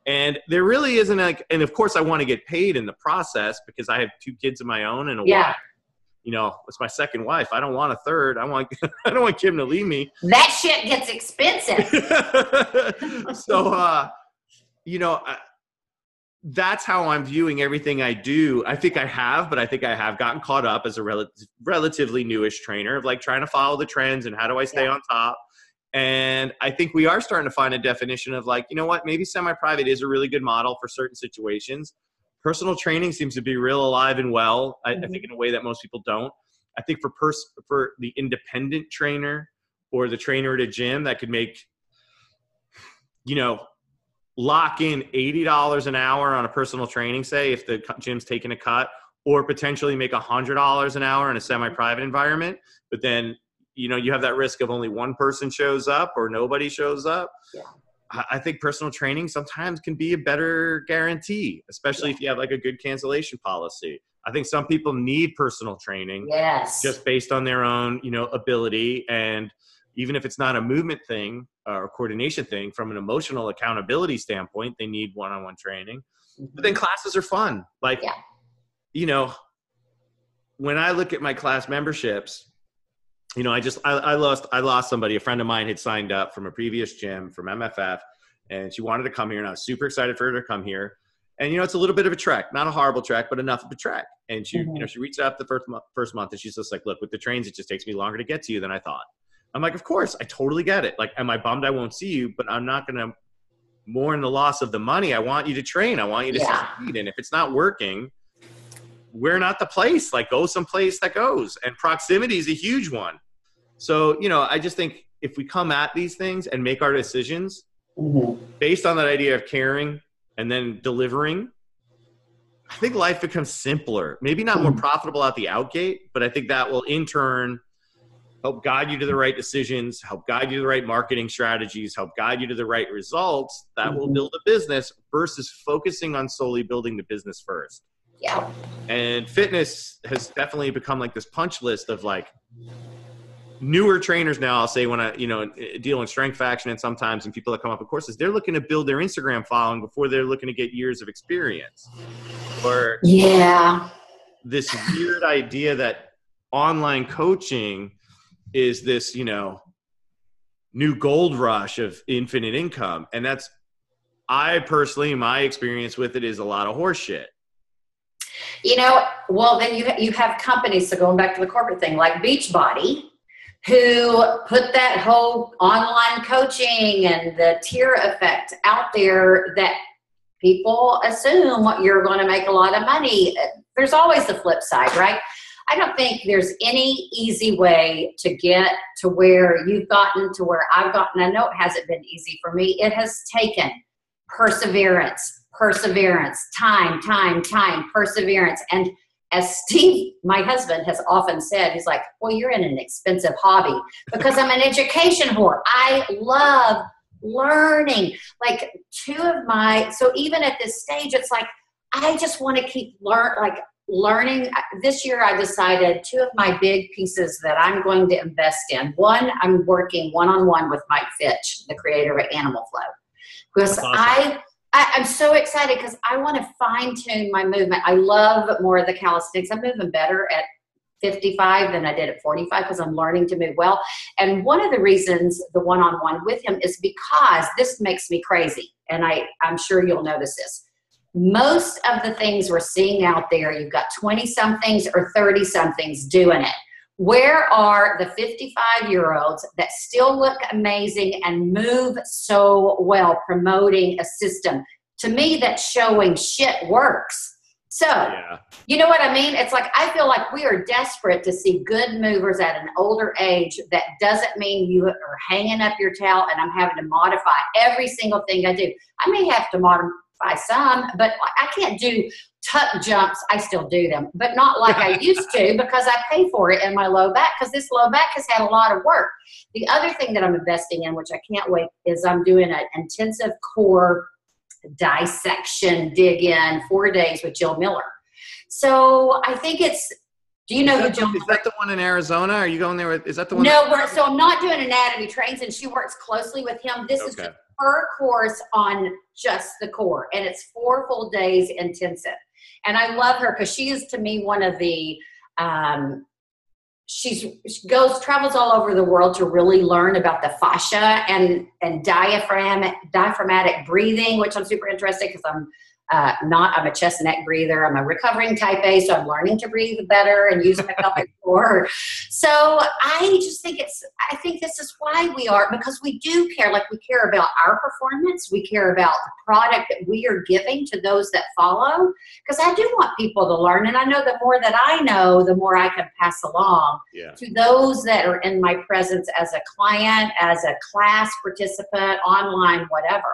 And there really isn't like, and of course I want to get paid in the process because I have two kids of my own and a Yeah. wife. You know, it's my second wife. I don't want a third. I want, I don't want Kim to leave me. That shit gets expensive. so, uh, you know, I, that's how I'm viewing everything I do. I think I have, but I think I have gotten caught up as a rel- relatively newish trainer of like trying to follow the trends and how do I stay Yeah. on top. And I think we are starting to find a definition of like, you know what, maybe semi private is a really good model for certain situations. Personal training seems to be real alive and well. I, I Mhm. think in a way that most people don't. I think for pers- for the independent trainer or the trainer at a gym that could make, you know, lock in eighty dollars an hour on a personal training, say if the gym's taking a cut, or potentially make hundred dollars an hour in a semi-private environment. But then you know you have that risk of only one person shows up or nobody shows up. Yeah. I think personal training sometimes can be a better guarantee, especially if you have like a good cancellation policy. I think some people need personal training Yes. just based on their own you know ability and even if it's not a movement thing uh, or coordination thing from an emotional accountability standpoint they need one-on-one training but then mm-hmm. classes are fun like Yeah. you know when i look at my class memberships you know i just I, I lost i lost somebody. A friend of mine had signed up from a previous gym from mff and she wanted to come here and i was super excited for her to come here. And you know it's a little bit of a trek not a horrible trek but enough of a trek. And she you mm-hmm. know she reached out the first month first month and she's just like look with the trains it just takes me longer to get to you than i thought. I'm like of course i totally get it. Like am i bummed i won't see you but i'm not going to mourn the loss of the money. I want you to train. I want you to Yeah. succeed. And if it's not working we're not the place. Like go someplace that goes. And proximity is a huge one so you know i just think if we come at these things and make our decisions Mhm. based on that idea of caring and then delivering, I think life becomes simpler. Maybe not more profitable at the outgate, but I think that will in turn help guide you to the right decisions, help guide you to the right marketing strategies, help guide you to the right results that will Mhm. build a business versus focusing on solely building the business first. Yeah. And fitness has definitely become like this punch list of like newer trainers now. I'll say when I, you know, deal in strength faction and sometimes and people that come up with courses, they're looking to build their Instagram following before they're looking to get years of experience. Or Yeah. this weird idea that online coaching is this, you know, new gold rush of infinite income. And that's, I personally, my experience with it is a lot of horseshit. You know, well, then you you have companies. So going back to the corporate thing, like Beachbody, who put that whole online coaching and the tier effect out there that people assume you're going to make a lot of money. There's always the flip side, right? I don't think there's any easy way to get to where you've gotten to where I've gotten. I know it hasn't been easy for me. It has taken perseverance, perseverance, time, time, time, perseverance. And as Steve, my husband, has often said, he's like, Well, you're in an expensive hobby because I'm an education whore. I love learning. Like two of my, so even at this stage, it's like, I just want to keep learn like learning this year i decided two of my big pieces that i'm going to invest in one i'm working one-on-one with mike fitch the creator of animal flow because awesome. I, I i'm so excited because i want to fine-tune my movement. I love more of the calisthenics. I'm moving better at 55 than i did at 45 because i'm learning to move well. And one of the reasons the one-on-one with him is because this makes me crazy and i i'm sure you'll notice this. Most of the things we're seeing out there, you've got 20 somethings or 30 somethings doing it. Where are the 55 year olds that still look amazing and move so well promoting a system? To me, that's showing shit works. So, yeah. you know what I mean? It's like I feel like we are desperate to see good movers at an older age. That doesn't mean you are hanging up your towel and I'm having to modify every single thing I do. I may have to modify some, but I can't do tuck jumps. I still do them, but not like I used to because I pay for it in my low back because this low back has had a lot of work. The other thing that I'm investing in, which I can't wait, is I'm doing an intensive core dissection dig in four days with Jill Miller. So I think it's do you know who Jill? Is that the one in Arizona? Are you going there with? Is that the one? No, so I'm not doing anatomy trains, and she works closely with him. This okay. is her course on just the core, and it's four full days intensive. And I love her because she is to me one of the um, she's she goes travels all over the world to really learn about the fascia and and diaphragm diaphragmatic breathing, which I'm super interested because I'm uh, not I'm a chest neck breather. I'm a recovering type A, so I'm learning to breathe better and use my pelvic floor. So I just think it's I think this is why we are because we do care. Like we care about our performance, we care about the product that we are giving to those that follow. Because I do want people to learn, and I know the more that I know, the more I can pass along yeah. to those that are in my presence as a client, as a class participant, online, whatever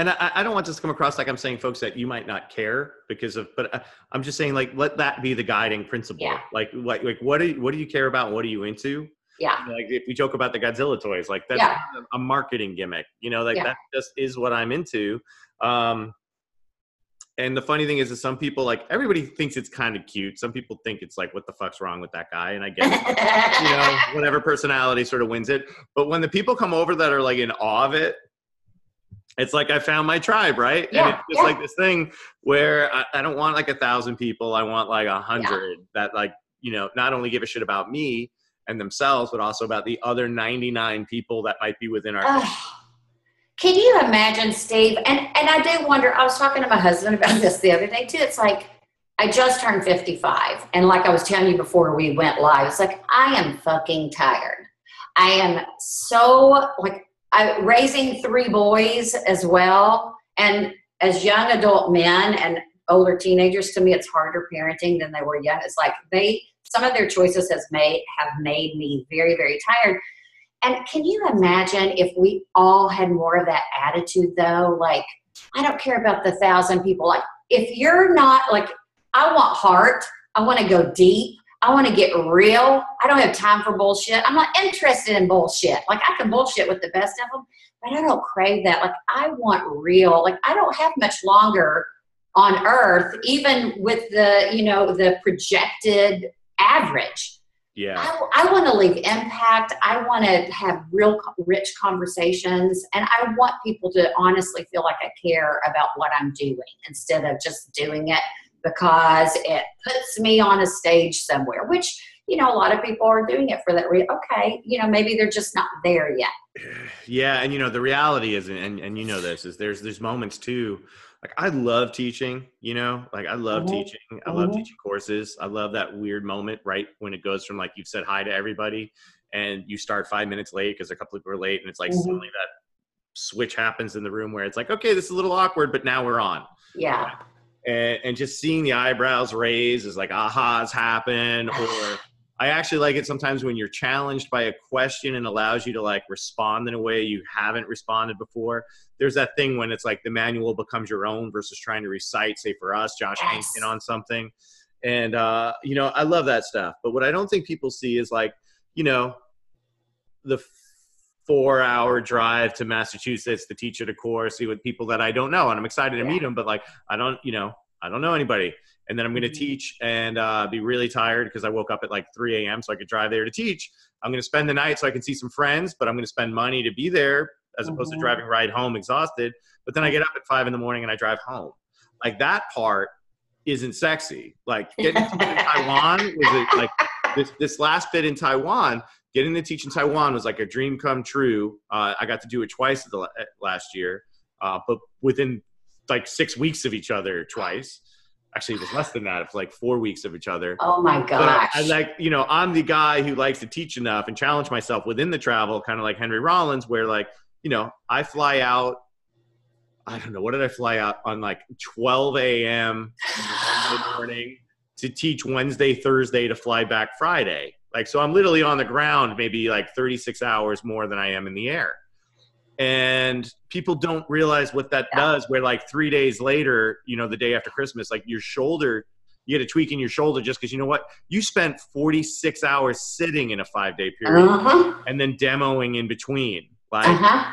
and I, I, don't want this to come across like I'm saying folks that you might not care because of, but uh, I'm just saying like let that be the guiding principle. Yeah. Like like like what do you, what do you care about? What are you into? Yeah. Like if we joke about the Godzilla toys, like that's yeah. a marketing gimmick. You know, like yeah. that just is what I'm into. Um, and the funny thing is, that some people like everybody thinks it's kind of cute. Some people think it's like, what the fuck's wrong with that guy? And I get, it, you know, whatever personality sort of wins it. But when the people come over that are like in awe of it, it's like I found my tribe, right? Yeah, and it's just yeah. like this thing where I, I, don't want like a thousand people. I want like a hundred yeah. that like, you know, not only give a shit about me and themselves, but also about the other 99 people that might be within our. Uh, can you imagine, Steve? And and I do wonder. I was talking to my husband about this the other day too. It's like I just turned 55, and like I was telling you before we went live, it's like I am fucking tired. I am so like I raising three boys as well, and as young adult men and older teenagers, to me, it's harder parenting than they were young. It's like they some of their choices has made have made me very very tired. And can you imagine if we all had more of that attitude though? Like, I don't care about the thousand people. Like, if you're not like, I want heart. I want to go deep. I want to get real. I don't have time for bullshit. I'm not interested in bullshit. Like I can bullshit with the best of them, but I don't crave that. Like I want real. Like I don't have much longer on earth, even with the, you know, the projected average. Yeah. I, I want to leave impact. I want to have real rich conversations. And I want people to honestly feel like I care about what I'm doing instead of just doing it because it puts me on a stage somewhere, which you know a lot of people are doing it for that reason. Okay, you know maybe they're just not there yet. Yeah, and you know the reality is, and and you know this is there's there's moments too. Like I love teaching, you know, like I love mm-hmm. teaching. I love mm-hmm. teaching courses. I love that weird moment right when it goes from like you've said hi to everybody and you start five minutes late because a couple people are late, and it's like mm-hmm. suddenly that switch happens in the room where it's like, okay, this is a little awkward, but now we're on. Yeah. And, and just seeing the eyebrows raise is like ahas happen or I actually like it sometimes when you're challenged by a question and allows you to like respond in a way you haven't responded before. There's that thing when it's like the manual becomes your own versus trying to recite, say for us, Josh Yes. Henkin on something. And uh, you know, I love that stuff. But what I don't think people see is like, you know, the four hour drive to Massachusetts to teach at a course, see with people that I don't know. And I'm excited to Yeah. meet them, but like I don't, you know, I don't know anybody and then I'm going to Mhm. teach and uh, be really tired because I woke up at like 3 a.m. so I could drive there to teach. I'm going to spend the night so I can see some friends, but I'm going to spend money to be there as opposed to Mhm. driving right home exhausted. But then I get up at five in the morning and I drive home. Like that part isn't sexy. Like getting to Taiwan was it like this this last bit in Taiwan. Getting to teach in Taiwan was like a dream come true. Uh, I got to do it twice the, last year, uh, but within like six weeks of each other twice actually it was less than that. It's like four weeks of each other. Oh my gosh. I like, you know, I'm the guy who likes to teach enough and challenge myself within the travel, kind of like Henry Rollins, where like, you know, I fly out. I don't know what did I fly out on like 12 a.m. Wednesday morning to teach Wednesday, Thursday to fly back Friday. Like, so I'm literally on the ground maybe like 36 hours more than I am in the air. And people don't realize what that Yeah. does. Where like three days later, you know, the day after Christmas, like your shoulder, you get a tweak in your shoulder just because you know what? You spent 46 hours sitting in a five day period uh-huh. and then demoing in between. Like, Uh-huh.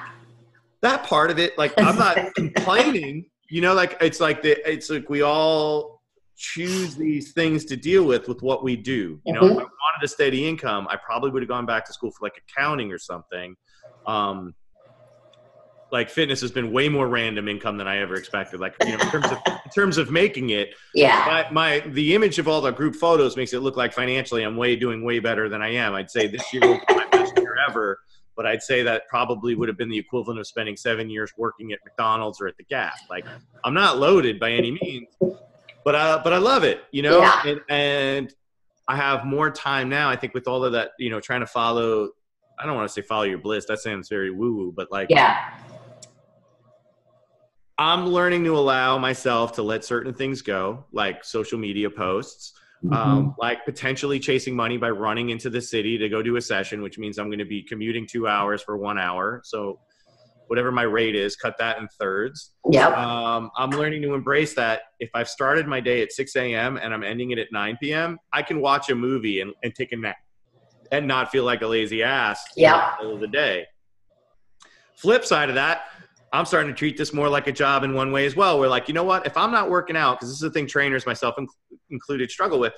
that part of it like i'm not complaining you know like it's like the it's like we all choose these things to deal with with what we do you know if i wanted a steady income i probably would have gone back to school for like accounting or something um like fitness has been way more random income than i ever expected like you know in terms of in terms of making it Yeah. my, my the image of all the group photos makes it look like financially i'm way doing way better than i am i'd say this year will be my best year ever but i'd say that probably would have been the equivalent of spending seven years working at mcdonald's or at the gap like i'm not loaded by any means but uh but i love it you know Yeah. and, and i have more time now i think with all of that you know trying to follow i don't want to say follow your bliss that sounds very woo woo but like Yeah. i'm learning to allow myself to let certain things go like social media posts Mm-hmm. um, like potentially chasing money by running into the city to go do a session, which means I'm going to be commuting two hours for one hour. So, whatever my rate is, cut that in thirds. Yep. Um, I'm learning to embrace that. If I've started my day at 6 a.m. and I'm ending it at 9 p.m., I can watch a movie and, and take a nap and not feel like a lazy ass in the middle of the day. Flip side of that, I'm starting to treat this more like a job in one way as well. We're like, you know what? If I'm not working out, because this is the thing trainers, myself inc- included, struggle with,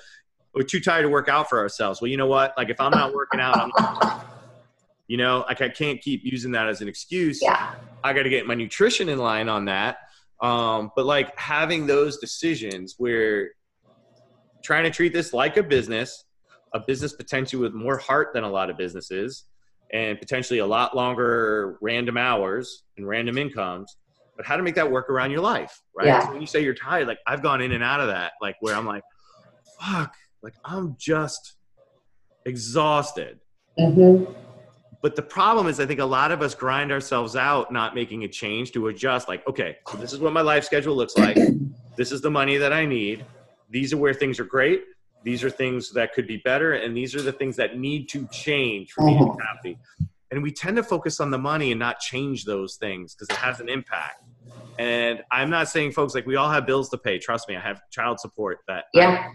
we're too tired to work out for ourselves. Well, you know what? Like, if I'm not working out, I'm not, you know, like I can't keep using that as an excuse. Yeah. I got to get my nutrition in line on that. Um, but like having those decisions where trying to treat this like a business, a business potentially with more heart than a lot of businesses, and potentially a lot longer random hours and random incomes. But how to make that work around your life, right? Yeah. So when you say you're tired, like I've gone in and out of that, like where I'm like, fuck, like I'm just exhausted. Mm-hmm. But the problem is, I think a lot of us grind ourselves out not making a change to adjust. Like, okay, so this is what my life schedule looks like. This is the money that I need. These are where things are great. These are things that could be better. And these are the things that need to change for me to be uh-huh. happy. And we tend to focus on the money and not change those things because it has an impact. And I'm not saying, folks, like we all have bills to pay. Trust me, I have child support that Yeah.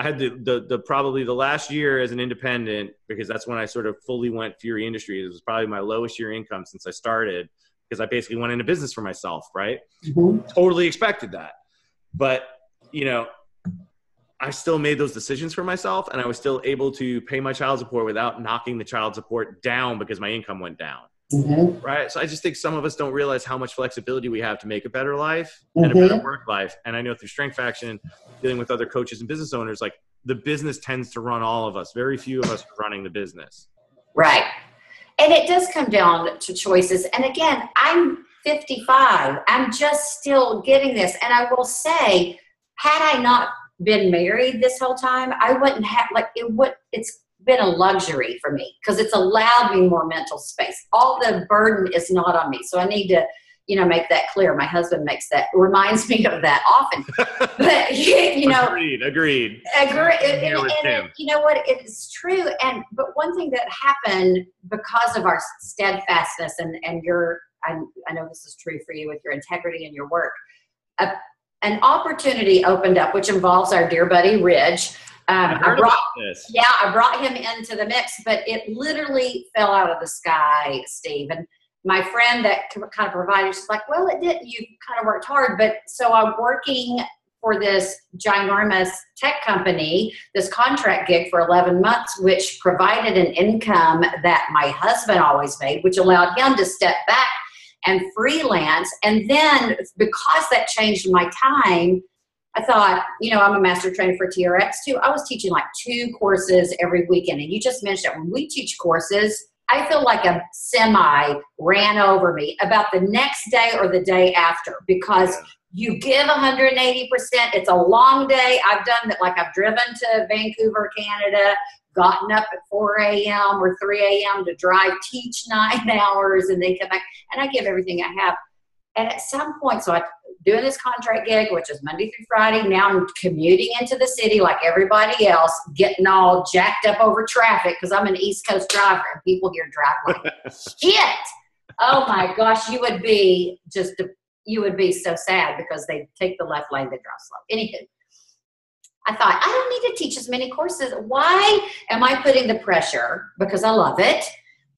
I had the, the the probably the last year as an independent because that's when I sort of fully went Fury Industries. It was probably my lowest year income since I started because I basically went into business for myself, right? Mhm. Totally expected that. But, you know, I still made those decisions for myself and I was still able to pay my child support without knocking the child support down because my income went down. Mhm. Right. So I just think some of us don't realize how much flexibility we have to make a better life and a better work life. And I know through Strength Faction, dealing with other coaches and business owners, like the business tends to run all of us. Very few of us are running the business. Right. And it does come down to choices. And again, I'm 55. I'm just still getting this. And I will say, had I not been married this whole time, I wouldn't have like it would it's been a luxury for me because it's allowed me more mental space. All the burden is not on me. So I need to, you know, make that clear. My husband makes that reminds me of that often. but you know, agreed, agreed. Agree. And, and, and you know what? It's true. And but one thing that happened because of our steadfastness and and your, I, I know this is true for you with your integrity and your work. A, an opportunity opened up, which involves our dear buddy Ridge um, I, I brought, Yeah, I brought him into the mix, but it literally fell out of the sky, Steve. And my friend that kind of provided, she's like, well, it didn't. You kind of worked hard. But so I'm working for this ginormous tech company, this contract gig for 11 months, which provided an income that my husband always made, which allowed him to step back and freelance. And then because that changed my time, I thought, you know, I'm a master trainer for TRX too. I was teaching like two courses every weekend. And you just mentioned that when we teach courses, I feel like a semi ran over me about the next day or the day after because you give 180%. It's a long day. I've done that, like, I've driven to Vancouver, Canada, gotten up at 4 a.m. or 3 a.m. to drive, teach nine hours, and then come back. And I give everything I have. And at some point, so I'm doing this contract gig, which is Monday through Friday. Now I'm commuting into the city like everybody else, getting all jacked up over traffic because I'm an East Coast driver and people here drive like shit. Oh my gosh, you would be just, you would be so sad because they take the left lane, they drive slow. Anywho, I thought, I don't need to teach as many courses. Why am I putting the pressure? Because I love it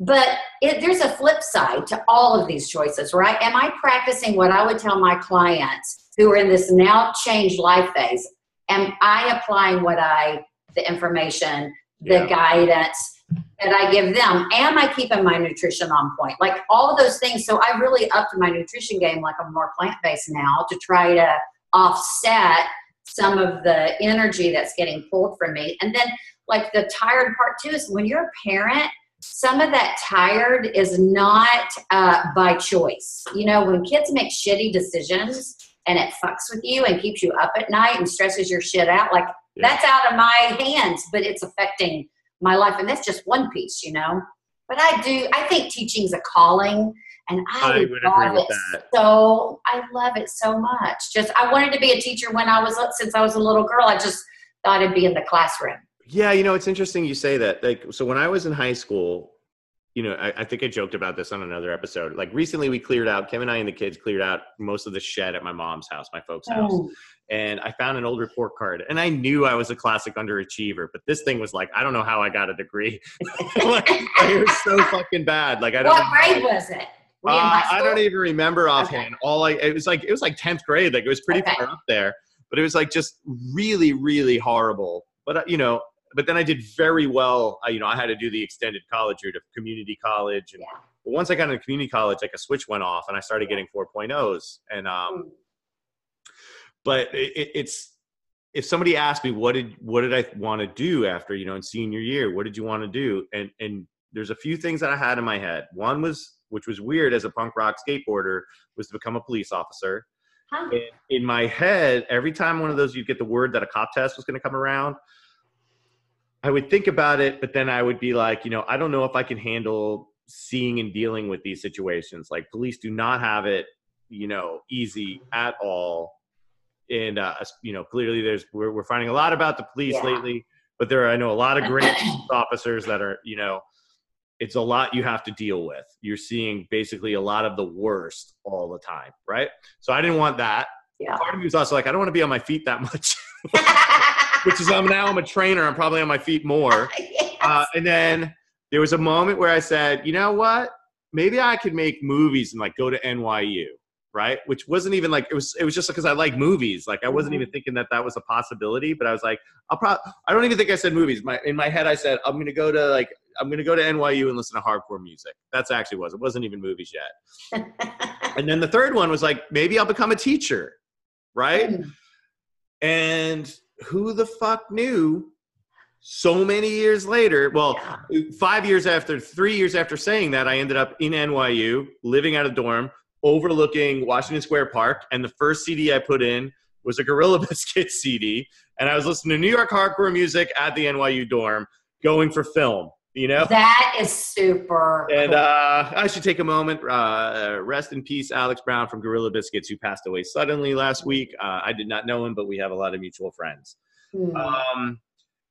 but it, there's a flip side to all of these choices, right? Am I practicing what I would tell my clients who are in this now changed life phase? Am I applying what I, the information, the yeah. guidance that I give them? Am I keeping my nutrition on point? Like all of those things. So I really upped my nutrition game, like I'm more plant based now to try to offset some of the energy that's getting pulled from me. And then, like, the tired part too is when you're a parent some of that tired is not uh, by choice. You know, when kids make shitty decisions and it fucks with you and keeps you up at night and stresses your shit out, like yeah. that's out of my hands, but it's affecting my life. And that's just one piece, you know. But I do, I think teaching's a calling. And I, I love it that. so. I love it so much. Just I wanted to be a teacher when I was since I was a little girl. I just thought I'd be in the classroom. Yeah, you know, it's interesting you say that. Like, so when I was in high school, you know, I, I, think I joked about this on another episode. Like recently, we cleared out Kim and I and the kids cleared out most of the shed at my mom's house, my folks' oh. house, oh. and I found an old report card. And I knew I was a classic underachiever, but this thing was like, I don't know how I got a degree. like, it was so fucking bad. Like, I don't. What grade was it? Uh, I don't even remember offhand. Okay. All I it was like it was like tenth grade. Like it was pretty okay. far up there, but it was like just really, really horrible. But uh, you know, but then I did very well. I, you know, I had to do the extended college route of community college. And yeah. once I got into community college, like a switch went off and I started getting 4.0s. And, um, mm. but it, it's, if somebody asked me, what did, what did I want to do after, you know, in senior year, what did you want to do? And, and there's a few things that I had in my head. One was, which was weird as a punk rock skateboarder, was to become a police officer. Huh. In my head, every time one of those, you'd get the word that a cop test was going to come around. I would think about it, but then I would be like, you know, I don't know if I can handle seeing and dealing with these situations. Like police do not have it, you know, easy at all. And uh, you know, clearly there's we're we're finding a lot about the police yeah. lately, but there are, I know a lot of great officers that are, you know, it's a lot you have to deal with. You're seeing basically a lot of the worst all the time, right? So I didn't want that. Yeah. Part of me was also like, I don't want to be on my feet that much. which is I'm now I'm a trainer. I'm probably on my feet more. yes. uh, and then there was a moment where I said, you know what? Maybe I could make movies and like go to NYU, right? Which wasn't even like it was. It was just because I like movies. Like I wasn't mm-hmm. even thinking that that was a possibility. But I was like, I'll probably. I don't even think I said movies. My in my head, I said I'm gonna go to like I'm gonna go to NYU and listen to hardcore music. That's actually was. It wasn't even movies yet. and then the third one was like maybe I'll become a teacher, right? Mm. And who the fuck knew so many years later well yeah. five years after three years after saying that i ended up in nyu living out of dorm overlooking washington square park and the first cd i put in was a gorilla biscuit cd and i was listening to new york hardcore music at the nyu dorm going for film. You know, that is super. And uh, I should take a moment. Uh, rest in peace, Alex Brown from Gorilla Biscuits, who passed away suddenly last week. Uh, I did not know him, but we have a lot of mutual friends. Hmm. Um,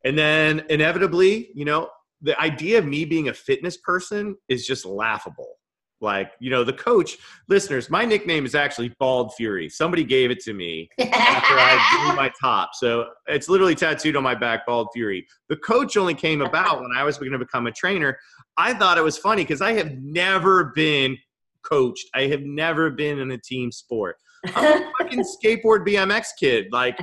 and then inevitably, you know, the idea of me being a fitness person is just laughable. Like, you know, the coach, listeners, my nickname is actually Bald Fury. Somebody gave it to me after I blew my top. So it's literally tattooed on my back, Bald Fury. The coach only came about when I was going to become a trainer. I thought it was funny because I have never been coached, I have never been in a team sport. I'm a fucking skateboard BMX kid, like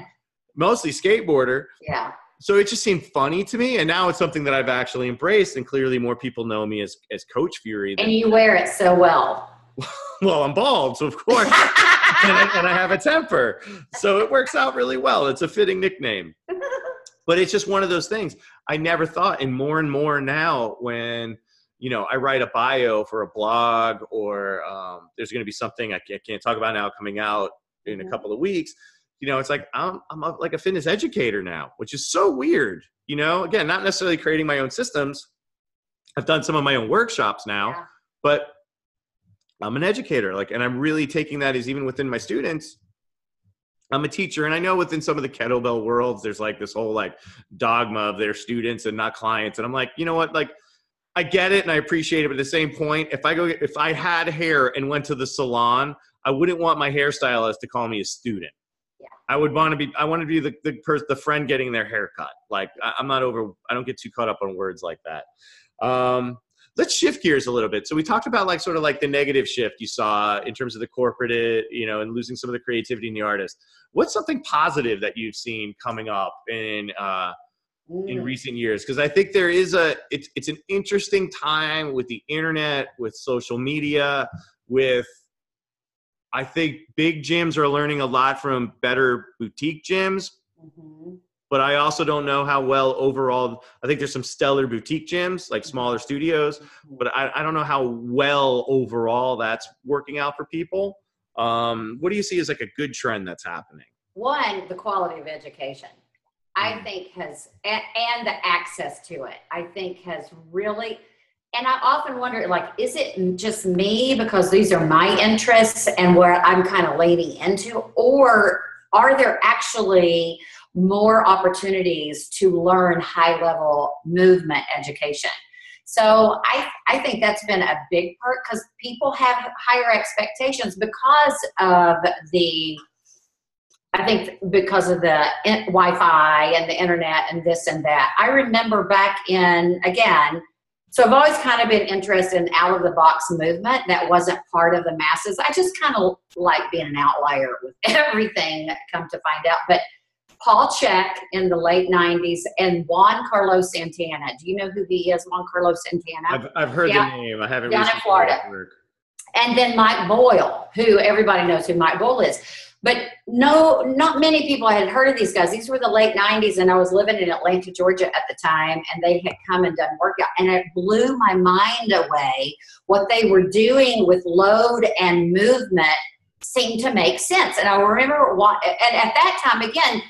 mostly skateboarder. yeah. So it just seemed funny to me, and now it's something that I've actually embraced, and clearly more people know me as as Coach Fury. And you wear it so well. well, I'm bald, so of course, and, I, and I have a temper, so it works out really well. It's a fitting nickname, but it's just one of those things. I never thought, and more and more now, when you know I write a bio for a blog, or um, there's going to be something I can't, can't talk about now coming out in a Mhm. couple of weeks you know, it's like I'm I'm a, like a fitness educator now, which is so weird. You know, again, not necessarily creating my own systems. I've done some of my own workshops now, Yeah. but I'm an educator. Like, and I'm really taking that as even within my students. I'm a teacher, and I know within some of the kettlebell worlds, there's like this whole like dogma of their students and not clients. And I'm like, you know what? Like, I get it and I appreciate it, but at the same point, if I go, if I had hair and went to the salon, I wouldn't want my hairstylist to call me a student. I would want to be. I want to be the the, pers- the friend getting their haircut. Like I, I'm not over. I don't get too caught up on words like that. Um, let's shift gears a little bit. So we talked about like sort of like the negative shift you saw in terms of the corporate, you know, and losing some of the creativity in the artist. What's something positive that you've seen coming up in uh, in Mm. recent years? Because I think there is a. It's it's an interesting time with the internet, with social media, with I think big gyms are learning a lot from better boutique gyms, Mhm. but I also don't know how well overall. I think there's some stellar boutique gyms, like smaller studios, Mhm. but I, I don't know how well overall that's working out for people. Um, what do you see as like a good trend that's happening? one the quality of education i Mm. think has and, and the access to it i think has really and i often wonder like is it just me because these are my interests and where i'm kind of leaning into or are there actually more opportunities to learn high level movement education so I, I think that's been a big part because people have higher expectations because of the I think because of the Wi-Fi and the internet and this and that. I remember back in again. So I've always kind of been interested in out of the box movement that wasn't part of the masses. I just kind of like being an outlier with everything. Come to find out, but Paul Chek in the late '90s and Juan Carlos Santana. Do you know who he is? Juan Carlos Santana. I've, I've heard Yeah. the name. I haven't. Down in Florida. and then Mike Boyle, who everybody knows who Mike Boyle is. But no, not many people had heard of these guys. These were the late 90s, and I was living in Atlanta, Georgia at the time, and they had come and done workout. And it blew my mind away what they were doing with load and movement seemed to make sense. And I remember, what, and at that time, again,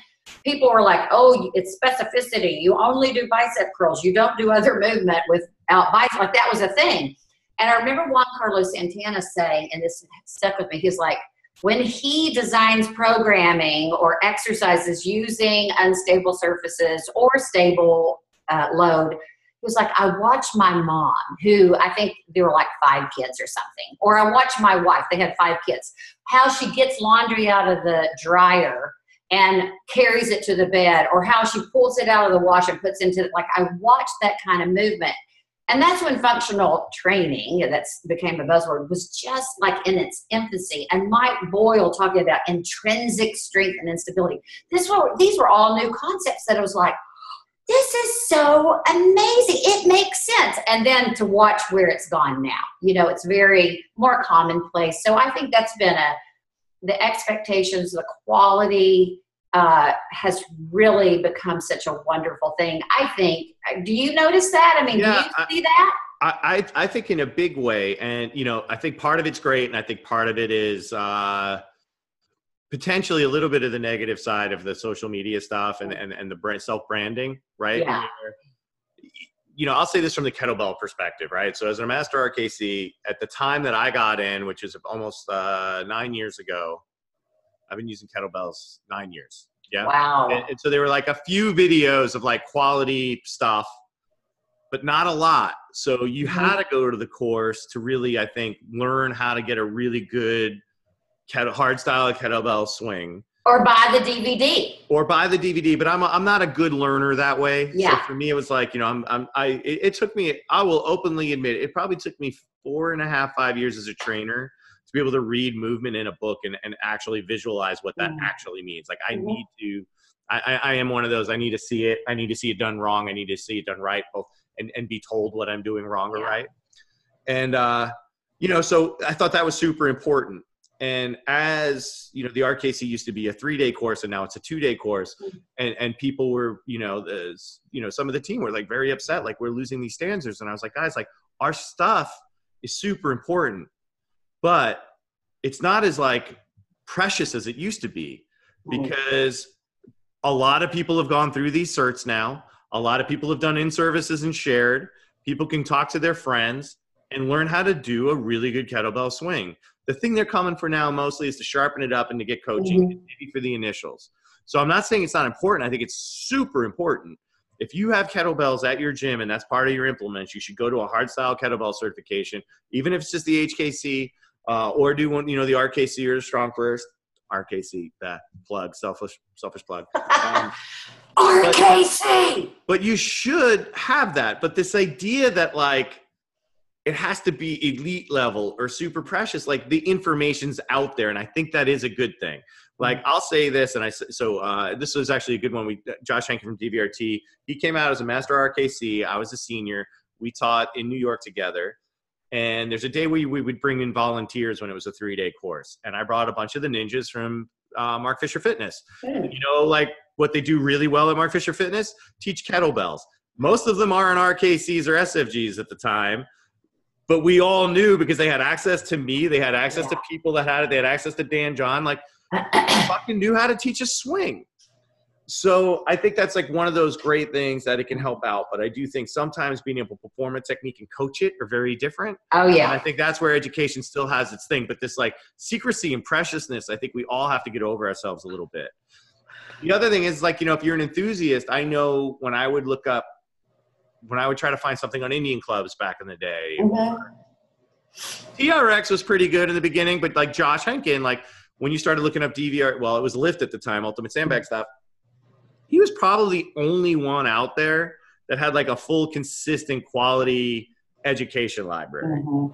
people were like, oh, it's specificity. You only do bicep curls, you don't do other movement without bicep. Like that was a thing. And I remember Juan Carlos Santana saying, and this stuck with me, he's like, when he designs programming or exercises using unstable surfaces or stable uh, load, he was like, I watch my mom, who I think there were like five kids or something, or I watch my wife, they had five kids, how she gets laundry out of the dryer and carries it to the bed, or how she pulls it out of the wash and puts into like I watched that kind of movement. And that's when functional training, that's became a buzzword, was just like in its infancy. And Mike Boyle talking about intrinsic strength and instability. This were these were all new concepts that I was like, this is so amazing. It makes sense. And then to watch where it's gone now, you know, it's very more commonplace. So I think that's been a the expectations, the quality uh, has really become such a wonderful thing. I think. Do you notice that? I mean, Yeah, do you I- see that? I, I I think in a big way, and you know, I think part of it's great, and I think part of it is uh, potentially a little bit of the negative side of the social media stuff and and, and the brand self branding, right? Yeah. You know, I'll say this from the kettlebell perspective, right? So as a master RKC, at the time that I got in, which is almost uh, nine years ago, I've been using kettlebells nine years. Yeah. Wow. And, and so there were like a few videos of like quality stuff, but not a lot. So you Mm-hmm. had to go to the course to really, I think, learn how to get a really good kettle, hard style kettlebell swing or buy the DVD. or buy the DVD. But I'm, a, I'm not a good learner that way. Yeah. So for me, it was like, you know, I'm, I'm I, it, it took me, I will openly admit, it probably took me four and a half, five years as a trainer to be able to read movement in a book and, and actually visualize what that Mhm. actually means. Like I need to, I, I, I am one of those. I need to see it. I need to see it done wrong. I need to see it done right, both and, and be told what I'm doing wrong or right. And uh, you know, so I thought that was super important. And as you know, the RKC used to be a three-day course, and now it's a two-day course. And and people were, you know, the, you know, some of the team were like very upset, like we're losing these standards. And I was like, guys, like our stuff is super important, but it's not as like precious as it used to be because a lot of people have gone through these certs now. A lot of people have done in services and shared. People can talk to their friends and learn how to do a really good kettlebell swing. The thing they're coming for now mostly is to sharpen it up and to get coaching, Mhm. maybe for the initials. So I'm not saying it's not important. I think it's super important. If you have kettlebells at your gym and that's part of your implements, you should go to a hardstyle kettlebell certification, even if it's just the HKC uh, or do one, you know, the RKC or the Strong First. RKC, that plug, selfish, selfish plug. Um, RKC. but you should have that. But this idea that like it has to be elite level or super precious, like the information's out there, and I think that is a good thing. Like I'll say this, and I so uh, this was actually a good one. We Josh Henkin from DVRT, he came out as a master RKC. I was a senior. We taught in New York together. And there's a day we, we would bring in volunteers when it was a three day course. And I brought a bunch of the ninjas from uh, Mark Fisher Fitness you know, like what they do really well at Mark Fisher Fitness, teach kettlebells. Most of them aren't RKCs or SFGs at the time, but we all knew because they had access to me, they had access to people that had it, they had access to Dan John, like fucking knew how to teach a swing. So I think that's like one of those great things that it can help out. But I do think sometimes being able to perform a technique and coach it are very different. Oh And I think that's where education still has its thing. But this like secrecy and preciousness, I think we all have to get over ourselves a little bit. The other thing is like, you know, if you're an enthusiast, I know when I would look up, when I would try to find something on Indian clubs back in the day, Mhm. TRX was pretty good in the beginning, but like Josh Henkin, like when you started looking up DVR, well, it was Lift at the time, Ultimate Sandbag stuff. He was probably the only one out there that had like a full, consistent, quality education library Mhm.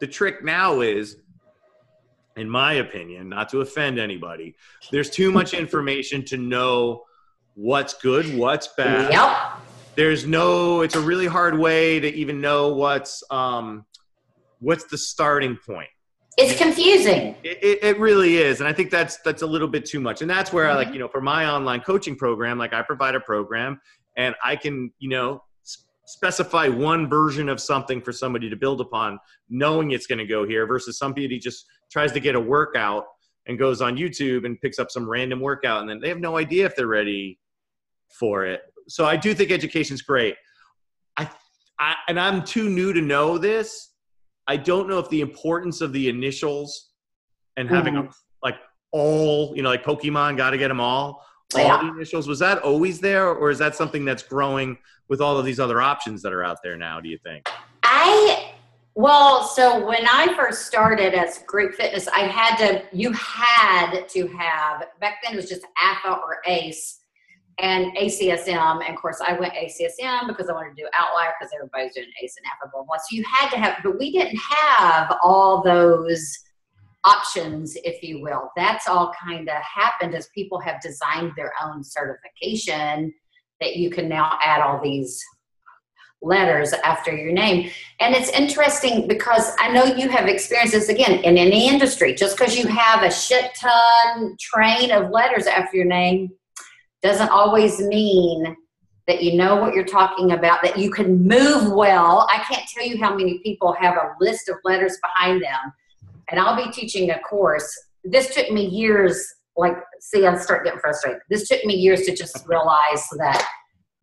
the trick now is in my opinion not to offend anybody there's too much information to know what's good what's bad Yep. there's no it's a really hard way to even know what's um what's the starting point It's confusing. it, it, it really is and i think that's that's a little bit too much and that's where i like mm-hmm. you know for my online coaching program like i provide a program and i can you know s- specify one version of something for somebody to build upon knowing it's going to go here versus somebody just tries to get a workout and goes on youtube and picks up some random workout and then they have no idea if they're ready for it. So i do think education's great. I, I and i'm too new to know this I don't know if the importance of the initials and having hmm. a, like all, you know, like Pokemon, got to get them all. All Yeah. the initials was that always there, or is that something that's growing with all of these other options that are out there now? Do you think? I well, so when I first started as group fitness, I had to you had to have back then it was just AFA or ACE and ACSM. And of course I went ACSM because I wanted to do outlier because everybody's doing ACE and blah blah. So you had to have but we didn't have all those options, if you will. That's all kind of happened as people have designed their own certification that you can now add all these letters after your name. And it's interesting because I know you have experienced this again in any industry. Just because you have a shit ton train of letters after your name doesn't always mean that you know what you're talking about, that you can move well. I can't tell you how many people have a list of letters behind them. And I'll be teaching a course. This took me years, like, see, I start getting frustrated. This took me years to just realize that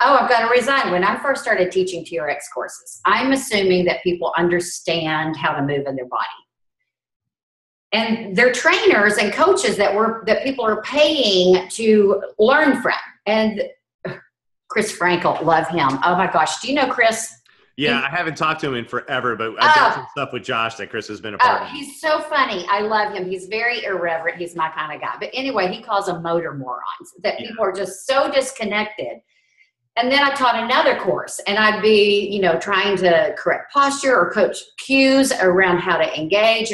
oh, I've got to resign. When I first started teaching TRX courses, I'm assuming that people understand how to move in their body. And they're trainers and coaches that were that people are paying to learn from. And Chris Frankel, love him. Oh my gosh, do you know Chris? Yeah, I haven't talked to him in forever, but I've done Oh. some stuff with Josh that Chris has been a oh, part Oh, of. he's so funny. I love him. He's very irreverent. He's my kind of guy. But anyway, he calls them motor morons. That Yeah. people are just so disconnected. And then I taught another course, and I'd be, you know, trying to correct posture or coach cues around how to engage,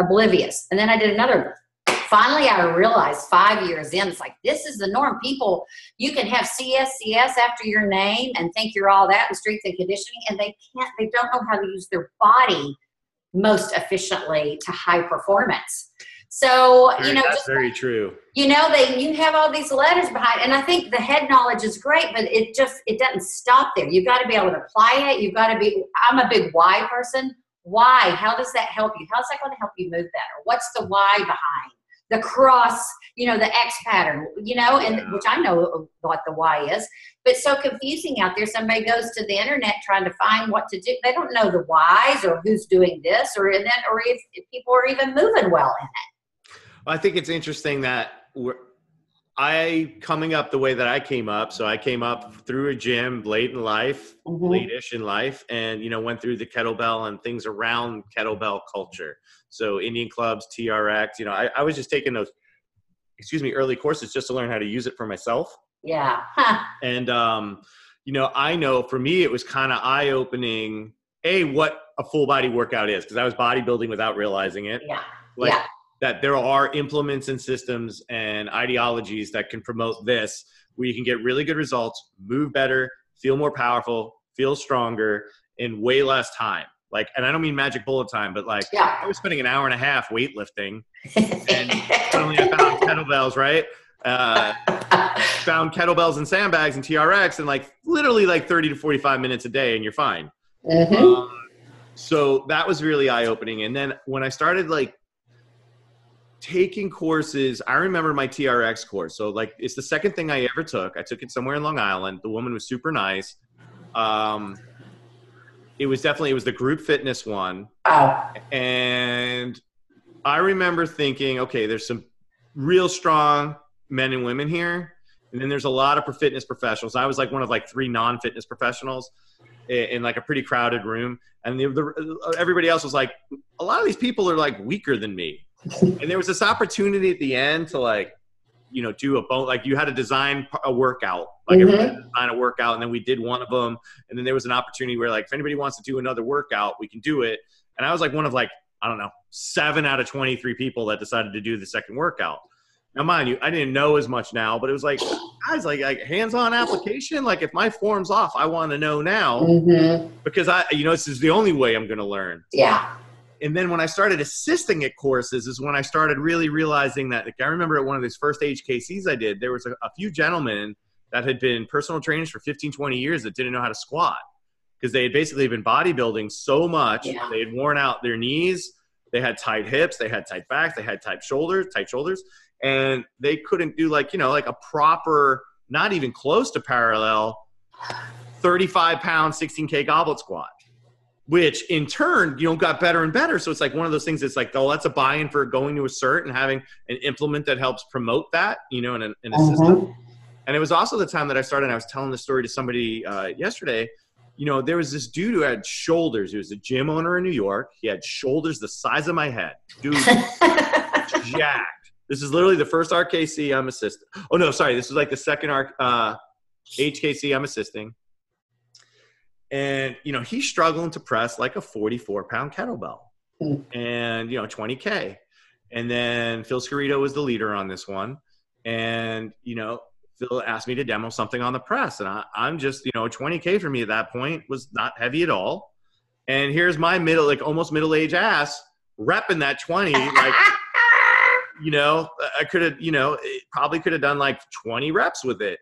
oblivious. And then I did another one. Finally, I realized five years in, it's like this is the norm. People, you can have CSCS after your name and think you're all that in strength and conditioning, and they can't. They don't know how to use their body most efficiently to high performance. So Very- you know, that's very true. you know, they you have all these letters behind, and I think the head knowledge is great, but it just it doesn't stop there. You've got to be able to apply it. You've got to be. I'm a big why person. Why? How does that help you? How's that going to help you move better? What's the why behind the cross? You know, the X pattern. You know, and which I know uh, what the why is, but so confusing out there. Somebody goes to the internet trying to find what to do. They don't know the whys or who's doing this or in then or if, if people are even moving well in it. I think it's interesting that we're, I coming up the way that I came up. So I came up through a gym late in life, Mhm. late-ish in life, and you know went through the kettlebell and things around kettlebell culture. So Indian clubs, TRX. You know, I, I was just taking those, excuse me, early courses just to learn how to use it for myself. Yeah. And um, you know, I know for me it was kind of eye opening. A what a full body workout is because I was bodybuilding without realizing it. Yeah. Like yeah. That there are implements and systems and ideologies that can promote this where you can get really good results, move better, feel more powerful, feel stronger in way less time. Like, and I don't mean magic bullet time, but like Yeah. I was spending an hour and a half weightlifting and suddenly I found kettlebells, right? Uh, found kettlebells and sandbags and TRX and like literally like 30 to 45 minutes a day and you're fine. Mhm. Um, so that was really eye opening. And then when I started like taking courses, I remember my TRX course. So like it's the second thing I ever took. I took it somewhere in Long Island. The woman was super nice. Um, it was definitely it was the group fitness one, Oh, and I remember thinking, okay, there's some real strong men and women here, and then there's a lot of fitness professionals. I was like one of like three non-fitness professionals in, like a pretty crowded room, and the, the, everybody else was like, a lot of these people are like weaker than me, and there was this opportunity at the end to like, you know, do a bone like you had to design a workout, like Mhm. everybody design a workout, and then we did one of them, and then there was an opportunity where like if anybody wants to do another workout, we can do it, and I was like one of like I don't know seven out of twenty three people that decided to do the second workout. Now, mind you, I didn't know as much now, but it was like, guys, like, like hands-on application. Like, if my form's off, I want to know now Mhm. because I, you know, this is the only way I'm going to learn. yeah. And then when I started assisting at courses, is when I started really realizing that. Like, I remember at one of these first HKCs I did, there was a, a few gentlemen that had been personal trainers for 15, 20 years that didn't know how to squat because they had basically been bodybuilding so much, Yeah. they had worn out their knees, they had tight hips, they had tight backs, they had tight shoulders, tight shoulders, and they couldn't do like you know like a proper, not even close to parallel, 35 pound 16k goblet squat. Which in turn, you know, got better and better. So it's like one of those things. That's like, oh, that's a buy-in for going to a cert and having an implement that helps promote that, you know, and an, an assistant. Mhm. And it was also the time that I started. And I was telling the story to somebody uh, yesterday. You know, there was this dude who had shoulders. He was a gym owner in New York. He had shoulders the size of my head. Dude, jacked. This is literally the first RKC I'm assisting. Oh no, sorry. This is like the second R, uh, HKC I'm assisting. And you know, he's struggling to press like a 44 pound kettlebell, Hmm. and you know, 20k. And then Phil Scarito was the leader on this one, and you know, Phil asked me to demo something on the press, and I, I'm just you know, 20k for me at that point was not heavy at all. And here's my middle, like almost middle age ass repping that 20, like you know, I could have, you know, probably could have done like 20 reps with it.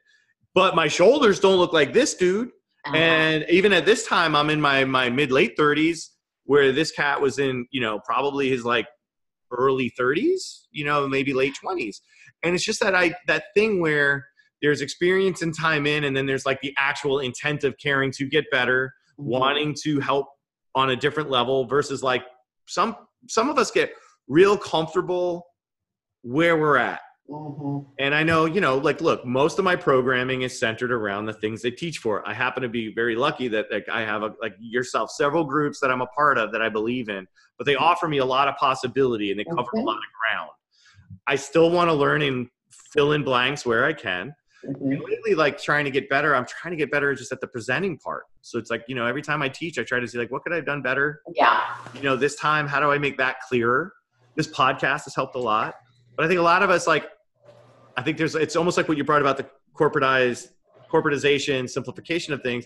But my shoulders don't look like this dude. Uh-huh. And even at this time, I'm in my my mid late 30s, where this cat was in, you know, probably his like early 30s, you know, maybe late 20s. And it's just that I that thing where there's experience and time in, and then there's like the actual intent of caring to get better, Mm-hmm. wanting to help on a different level versus like some some of us get real comfortable where we're at. Mhm. And I know, you know, like, look, most of my programming is centered around the things they teach for. I happen to be very lucky that like I have a, like yourself, several groups that I'm a part of that I believe in, but they offer me a lot of possibility and they cover a lot of ground. I still want to learn and fill in blanks where I can. Mhm. And lately, like trying to get better, I'm trying to get better just at the presenting part. So it's like, you know, every time I teach, I try to see like, what could I have done better? Yeah. you know this time how do i make that clearer this podcast has helped a lot but i think a lot of us like i think there's it's almost like what you brought about the corporatized corporatization simplification of things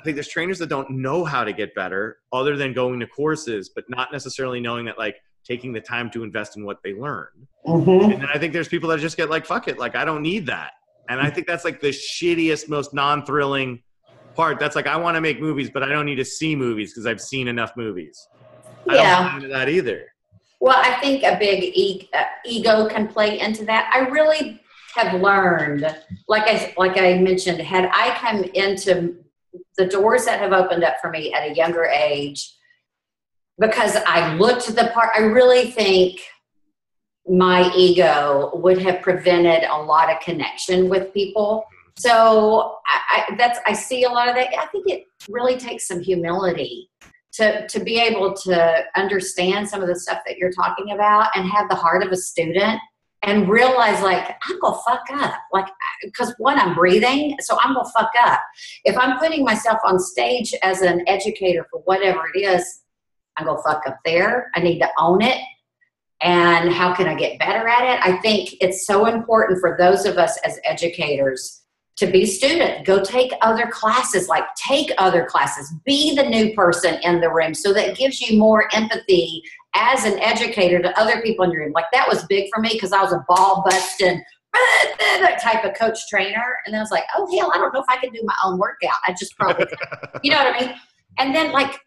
i think there's trainers that don't know how to get better other than going to courses but not necessarily knowing that like taking the time to invest in what they learned Mhm. and then i think there's people that just get like fuck it like i don't need that and i think that's like the shittiest most non-thrilling part that's like i want to make movies but i don't need to see movies because i've seen enough movies I Yeah. don't buy into that either. Well, I think a big e- uh, ego can play into that. I really have learned, like I like I mentioned, had I come into the doors that have opened up for me at a younger age, because I looked at the part. I really think my ego would have prevented a lot of connection with people. So I, I, that's I see a lot of that. I think it really takes some humility to to be able to understand some of the stuff that you're talking about and have the heart of a student and realize like i'm gonna fuck up. Like because one i'm breathing so i'm gonna fuck up. If i'm putting myself on stage as an educator for whatever it is i'm gonna fuck up there. I need to own it. And how can i get better at it? I think it's so important for those of us as educators to be student. Go take other classes like take other classes. Be the new person in the room. So that gives you more empathy as an educator to other people in your room like that was big for me because i was a ball busting type of coach trainer. And then i was like oh hell i don't know if i can do my own workout. I just probably you know what i mean? And then like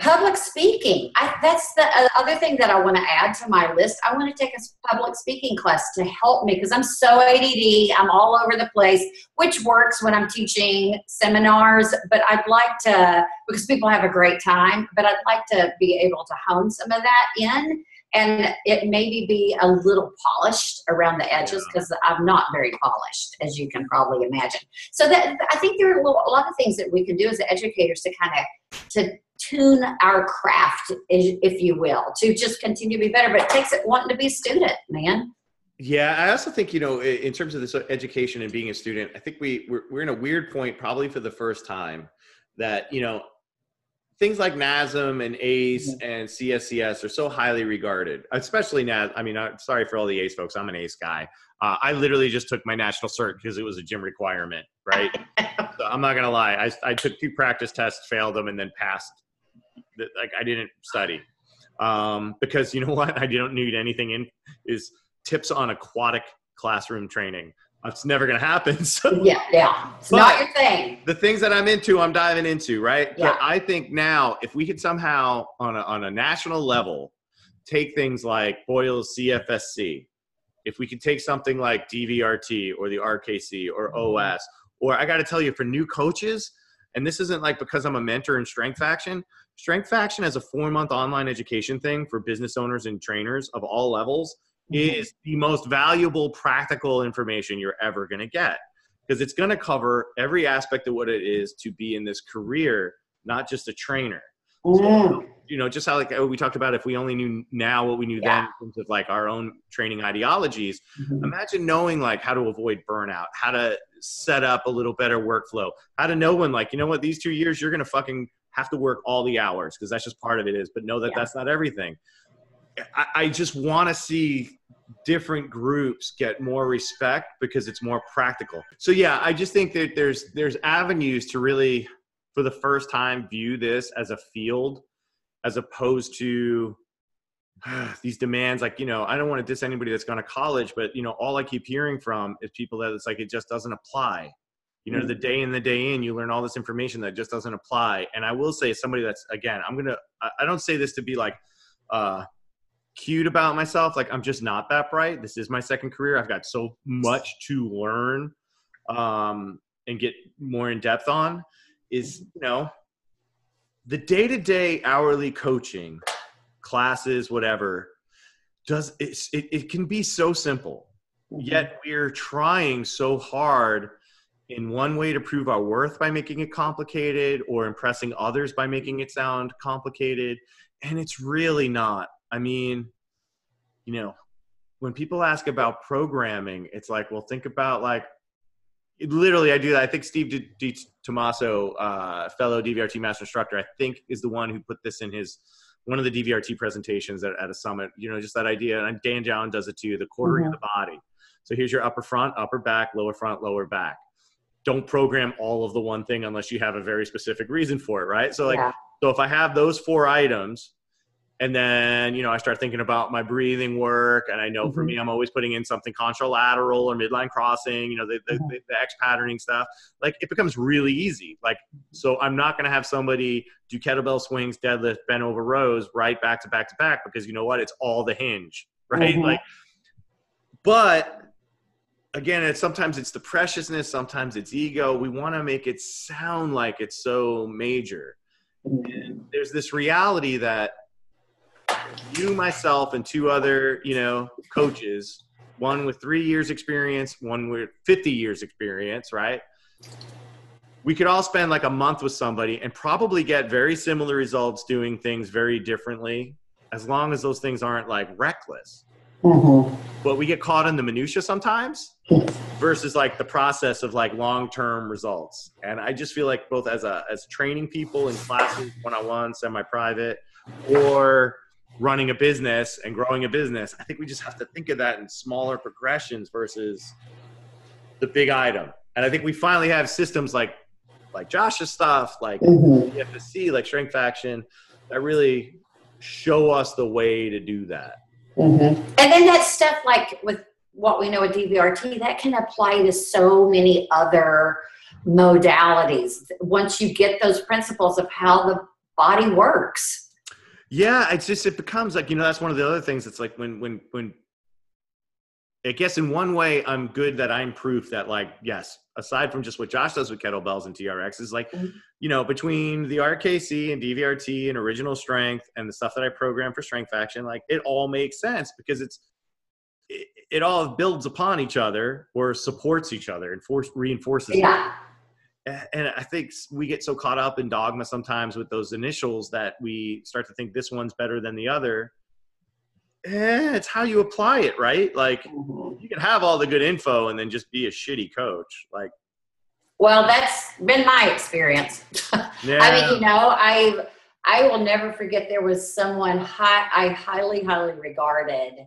public speaking. I, that's the uh, other thing that i want to add to my list. I want to take a public speaking class to help me because i'm so add i'm all over the place which works when i'm teaching seminars but i'd like to because people have a great time but i'd like to be able to hone some of that in and it maybe be a little polished around the edges because i'm not very polished as you can probably imagine. So that i think there are a lot of things that we can do as educators to kind of to tune our craft if you will to just continue to be better but it takes it wanting to be a student man Yeah, I also think you know, in terms of this education and being a student, I think we we're, we're in a weird point, probably for the first time, that you know, things like NASM and ACE and CSCS are so highly regarded, especially NAS. I mean, I'm sorry for all the ACE folks. I'm an ACE guy. Uh, I literally just took my national cert because it was a gym requirement, right? so I'm not gonna lie. I I took two practice tests, failed them, and then passed. The- Like I didn't study um, because you know what? I don't need anything in is tips on aquatic classroom training. It's never going to happen. So yeah yeah it's But- not your thing the things that I'm into, I'm diving into, right? Yeah. But I think now, if we could somehow, on a, on a national level, take things like Boyle's CFSC, if we could take something like DVRT or the RKC or Mm-hmm. OS, or I got to tell you, for new coaches, and this isn't like because I'm a mentor in Strength Faction. Strength Faction as a four month online education thing for business owners and trainers of all levels Mm-hmm. is the most valuable practical information you're ever going to get because it's going to cover every aspect of what it is to be in this career, not just a trainer. Mm. You know, just how like oh, we talked about if we only knew now what we knew Yeah. then in terms of like our own training ideologies. Mhm. Imagine knowing like how to avoid burnout, how to set up a little better workflow, how to know when like you know what these two years you're going to fucking have to work all the hours because that's just part of it is, but know that Yeah. that's not everything. I, I just want to see different groups get more respect because it's more practical. So yeah, I just think that there's there's avenues to really for the first time view this as a field as opposed to these demands like you know i don't want to diss anybody that's gone to college but you know all i keep hearing from is people that it's like it just doesn't apply you know the day in the day in you learn all this information that just doesn't apply. And i will say somebody that's again i'm gonna i don't say this to be like uh cute about myself. Like i'm just not that bright. This is my second career. I've got so much to learn um, and get more in depth on is you know the day-to-day hourly coaching classes whatever does it, it can be so simple yet we're trying so hard in one way to prove our worth by making it complicated or impressing others by making it sound complicated. And it's really not. I mean you know when people ask about programming it's like well think about like literally i do that. I think steve D- D- tomaso uh, fellow dvrt master instructor i think is the one who put this in his one of the dvrt presentations at, at a summit. You know just that idea. And dan John does it too the quartering mm-hmm. of the body. So here's your upper front upper back lower front lower back don't program all of the one thing unless you have a very specific reason for it right so like yeah. so if i have those four items and then you know i start thinking about my breathing work and i know mm-hmm. for me i'm always putting in something contralateral or midline crossing you know the, the, mm-hmm. the, the x patterning stuff like it becomes really easy like so i'm not going to have somebody do kettlebell swings deadlift bent over rows right back to back to back because you know what it's all the hinge right mm-hmm. like but again it's sometimes it's the preciousness sometimes it's ego we want to make it sound like it's so major mm-hmm. and there's this reality that you, myself, and two other, you know, coaches, one with three years experience, one with 50 years experience, right? We could all spend like a month with somebody and probably get very similar results doing things very differently as long as those things aren't like reckless. Mm-hmm. But we get caught in the minutia sometimes versus like the process of like long-term results. And I just feel like both as a as training people in classes, one-on-one, semi-private, or running a business and growing a business. I think we just have to think of that in smaller progressions versus the big item. And I think we finally have systems like like Josh's stuff, like mm-hmm. CFSC, like Strength Faction, that really show us the way to do that. Mm-hmm. And then that stuff like with what we know with DVRT, that can apply to so many other modalities. Once you get those principles of how the body works. Yeah, it's just it becomes like you know that's one of the other things. It's like when when when I guess in one way I'm good that I'm proof that like yes, aside from just what Josh does with kettlebells and TRX is like, mm-hmm. you know, between the RKC and DVRT and original strength and the stuff that I program for Strength Faction, like it all makes sense because it's it, it all builds upon each other or supports each other and force reinforces. Yeah and I think we get so caught up in dogma sometimes with those initials that we start to think this one's better than the other. Eh, it's how you apply it, right? Like mm-hmm. you can have all the good info and then just be a shitty coach. Like, well, that's been my experience. yeah. I mean, you know, I I will never forget there was someone high, I highly, highly regarded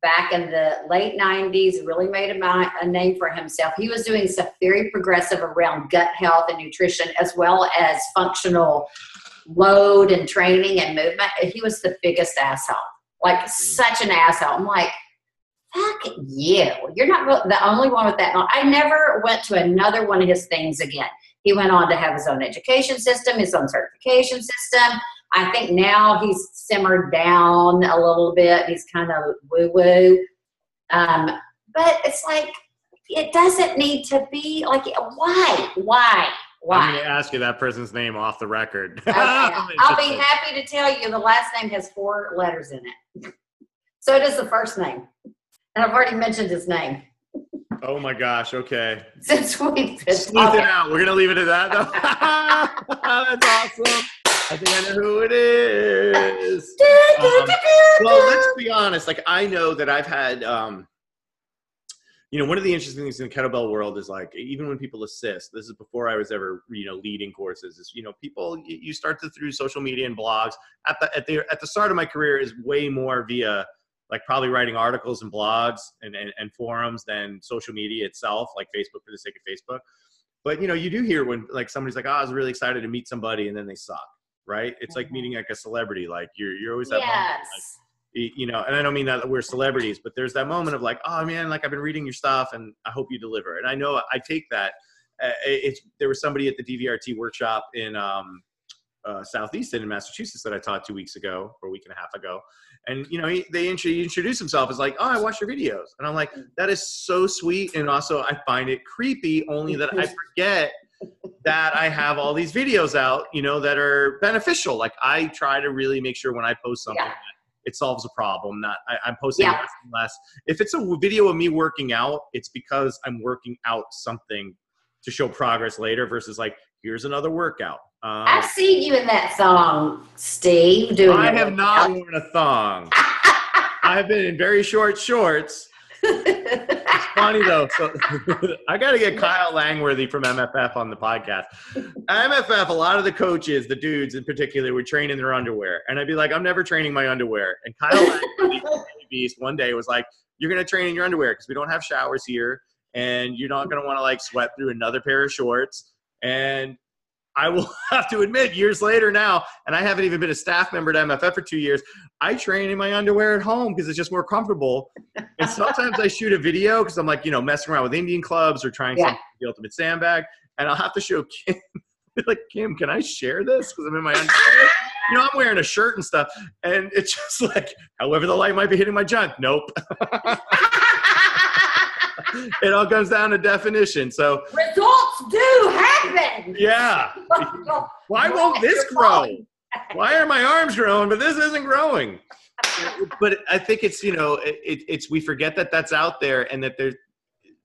back in the late 90s, really made a, a, name for himself. He was doing stuff very progressive around gut health and nutrition, as well as functional load and training and movement. He was the biggest asshole, like such an asshole. I'm like, fuck you. You're not the only one with that. I never went to another one of his things again. He went on to have his own education system, his own certification system. I think now he's simmered down a little bit. He's kind of woo woo. Um, but it's like, it doesn't need to be like, why? Why? Why? I'm going to ask you that person's name off the record. Okay. I'll be happy to tell you the last name has four letters in it. So does the first name. And I've already mentioned his name. Oh my gosh, okay. Since we've been Smooth it out. We're going to leave it at that, though. That's awesome. I think I know who it is. Um, well, let's be honest. Like I know that I've had, um, you know, one of the interesting things in the kettlebell world is like even when people assist. This is before I was ever, you know, leading courses. Is you know, people you start to through social media and blogs. At the at the at the start of my career is way more via like probably writing articles and blogs and, and, and forums than social media itself, like Facebook for the sake of Facebook. But you know, you do hear when like somebody's like, "Oh, I was really excited to meet somebody," and then they suck right? It's like mm-hmm. meeting like a celebrity. Like you're you're always that yes. moment, like, you know, and I don't mean that we're celebrities, but there's that moment of like, oh man, like I've been reading your stuff and I hope you deliver. And I know I take that. Uh, it's there was somebody at the DVRT workshop in um, uh, Southeastern in Massachusetts that I taught two weeks ago or a week and a half ago. And, you know, he, they int- he introduced himself as like, oh, I watch your videos. And I'm like, that is so sweet. And also, I find it creepy only that I forget that I have all these videos out, you know, that are beneficial. Like, I try to really make sure when I post something, Yeah. It solves a problem. Not I, I'm posting Yeah. less and less. If it's a video of me working out, it's because I'm working out something to show progress later versus like, here's another workout. Um, I've seen you in that song, Steve. Doing I have not worn a thong. I've been in very short shorts. Funny though. So I got to get Kyle Langworthy from MFF on the podcast. MFF, a lot of the coaches, the dudes in particular, would train in their underwear, and I'd be like, I'm never training my underwear. And Kyle Langworthy, Beast, one day was like, You're gonna train in your underwear because we don't have showers here, and you're not gonna want to like sweat through another pair of shorts. And I will have to admit, years later now, and I haven't even been a staff member at MFF for two years. I train in my underwear at home because it's just more comfortable. And sometimes I shoot a video because I'm like, you know, messing around with Indian clubs or trying Yeah. the ultimate sandbag, and I'll have to show Kim. like, Kim, can I share this? Because I'm in my underwear. You know, I'm wearing a shirt and stuff, and it's just like, however, the light might be hitting my junk. Nope. it all comes down to definition. So, Results happen. yeah. Why won't this grow? Why are my arms growing, but this isn't growing? But I think it's you know it, it, it's we forget that that's out there and that there's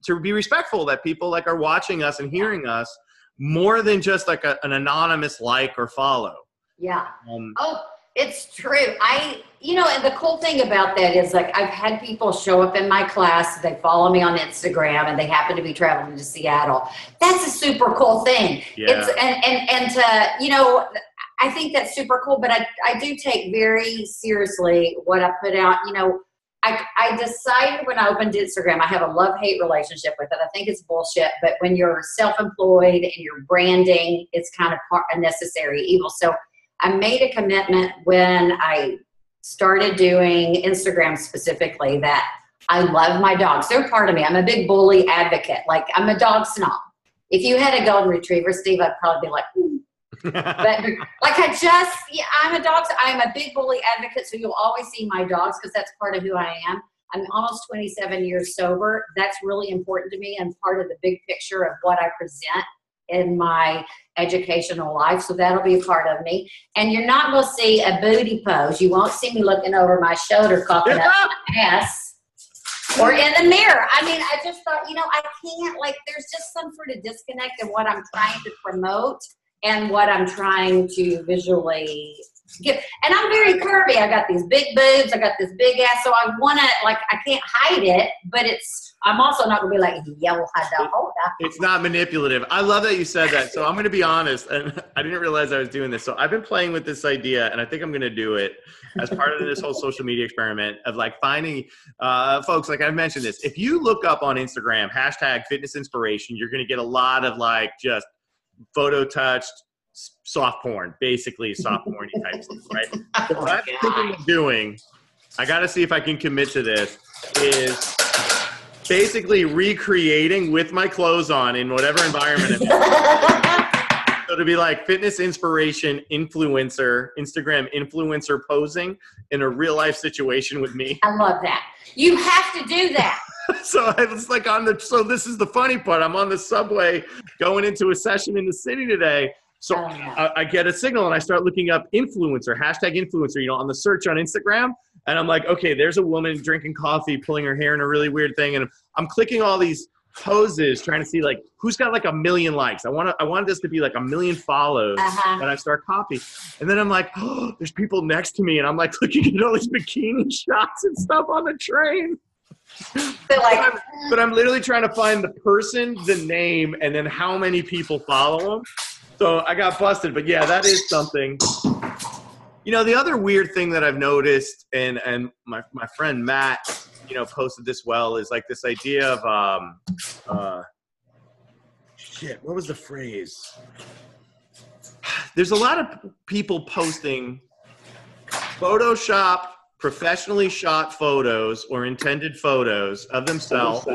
to be respectful that people like are watching us and hearing us more than just like a, an anonymous like or follow. Yeah. Um, Oh, it's true. I, you know, and the cool thing about that is like I've had people show up in my class, they follow me on Instagram and they happen to be traveling to Seattle. That's a super cool thing. yeah, It's and and and to, you know, I think that's super cool, but I I do take very seriously what I put out, you know, I, I decided when I opened Instagram, I have a love hate relationship with it. I think it's bullshit, but when you're self employed and you're branding, it's kind of part, a necessary evil. So I made a commitment when I started doing Instagram specifically that I love my dogs. They're part of me. I'm a big bully advocate. Like I'm a dog snob. If you had a golden retriever, Steve, I'd probably be like, "Hmm." but like I just, yeah, I'm a dog. I'm a big bully advocate, so you'll always see my dogs because that's part of who I am. I'm almost 27 years sober. That's really important to me and part of the big picture of what I present in my educational life. So that'll be a part of me. And you're not going to see a booty pose. You won't see me looking over my shoulder, cocking up my ass. Or in the mirror. I mean, I just thought, you know, I can't, like, there's just some sort of disconnect in what I'm trying to promote and what I'm trying to visually give. And I'm very curvy. I got these big boobs. I got this big ass. So I want to, like, I can't hide it, but it's, I'm also not going to be like, yo, hada, hoda. it's not manipulative. I love that you said that. So I'm going to be honest, and I didn't realize I was doing this. So I've been playing with this idea, and I think I'm going to do it as part of this whole social media experiment of like finding uh, folks. Like I've mentioned this, if you look up on Instagram hashtag fitness inspiration, you're going to get a lot of like just photo touched soft porn, basically soft porny type stuff, right? Oh what I'm oh thinking of doing, I got to see if I can commit to this, is basically recreating with my clothes on in whatever environment. I'm in. So to be like fitness inspiration influencer, Instagram influencer posing in a real life situation with me. I love that. You have to do that. So I was like on the. So this is the funny part. I'm on the subway going into a session in the city today. So Oh, yeah. I, I get a signal and I start looking up influencer, hashtag influencer, you know, on the search on Instagram. And I'm like, okay, there's a woman drinking coffee, pulling her hair in a really weird thing. And I'm clicking all these poses, trying to see like who's got like a million likes. I want to, I wanted this to be like a million follows. Uh-huh. And I start copying. And then I'm like, oh, there's people next to me. And I'm like looking at all these bikini shots and stuff on the train. So But I'm, but I'm literally trying to find the person, the name, and then how many people follow them. So I got busted. But yeah, that is something. You know, the other weird thing that I've noticed, and and my my friend Matt, you know, posted this well, is like this idea of um, uh, shit. What was the phrase? There's a lot of people posting Photoshop professionally shot photos or intended photos of themselves.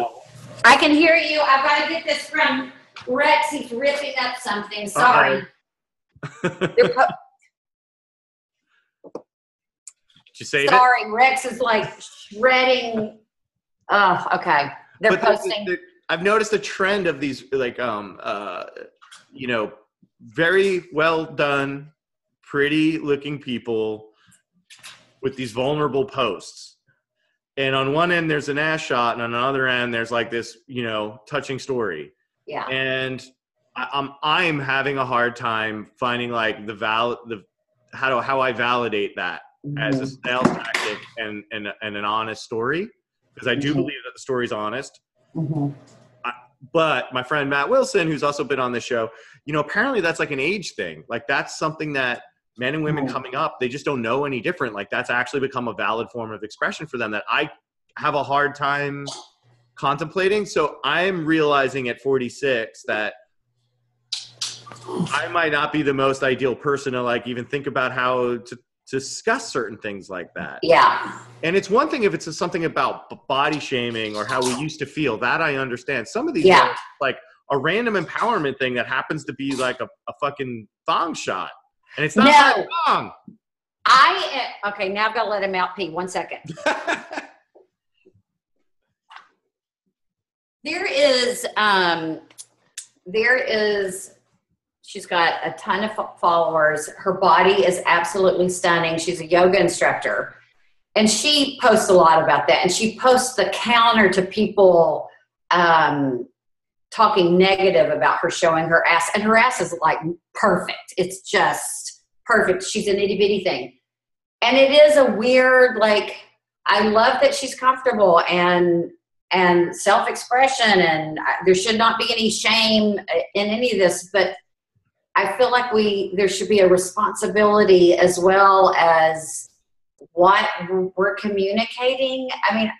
I can hear you. I've got to get this from Rex is ripping up something. Sorry. Did you say Sorry, it? Rex is like shredding. Oh, okay. They're but posting. The, the, I've noticed a trend of these, like, um, uh, you know, very well done, pretty looking people with these vulnerable posts. And on one end, there's an ass shot, and on another end, there's like this, you know, touching story yeah. And I, I'm I'm having a hard time finding like the val the how do how I validate that as a Mm-hmm. sales tactic and and and an honest story because I do Mhm. believe that the story's honest Mhm. but my friend Matt Wilson, who's also been on the show, you know, apparently that's like an age thing. Like that's something that men and women Mhm. coming up, they just don't know any different. Like that's actually become a valid form of expression for them that I have a hard time contemplating. So I'm realizing at 46 that I might not be the most ideal person to like even think about how to, discuss certain things like that. Yeah. And it's one thing if it's something about body shaming or how we used to feel. That I understand. Some of these Yeah. are like a random empowerment thing that happens to be like a, a fucking thong shot. And it's not No. thong. I eh, okay. Now I've got to let him out pee. One second. There is, um, there is, she's got a ton of followers. Her body is absolutely stunning. She's a yoga instructor. And she posts a lot about that. And she posts the counter to people um, talking negative about her showing her ass. And her ass is like perfect. It's just perfect. She's an itty bitty thing. And it is a weird, like, I love that she's comfortable and and self-expression and I- there should not be any shame uh, in any of this but i feel like we there should be a responsibility as well as what we're communicating. I mean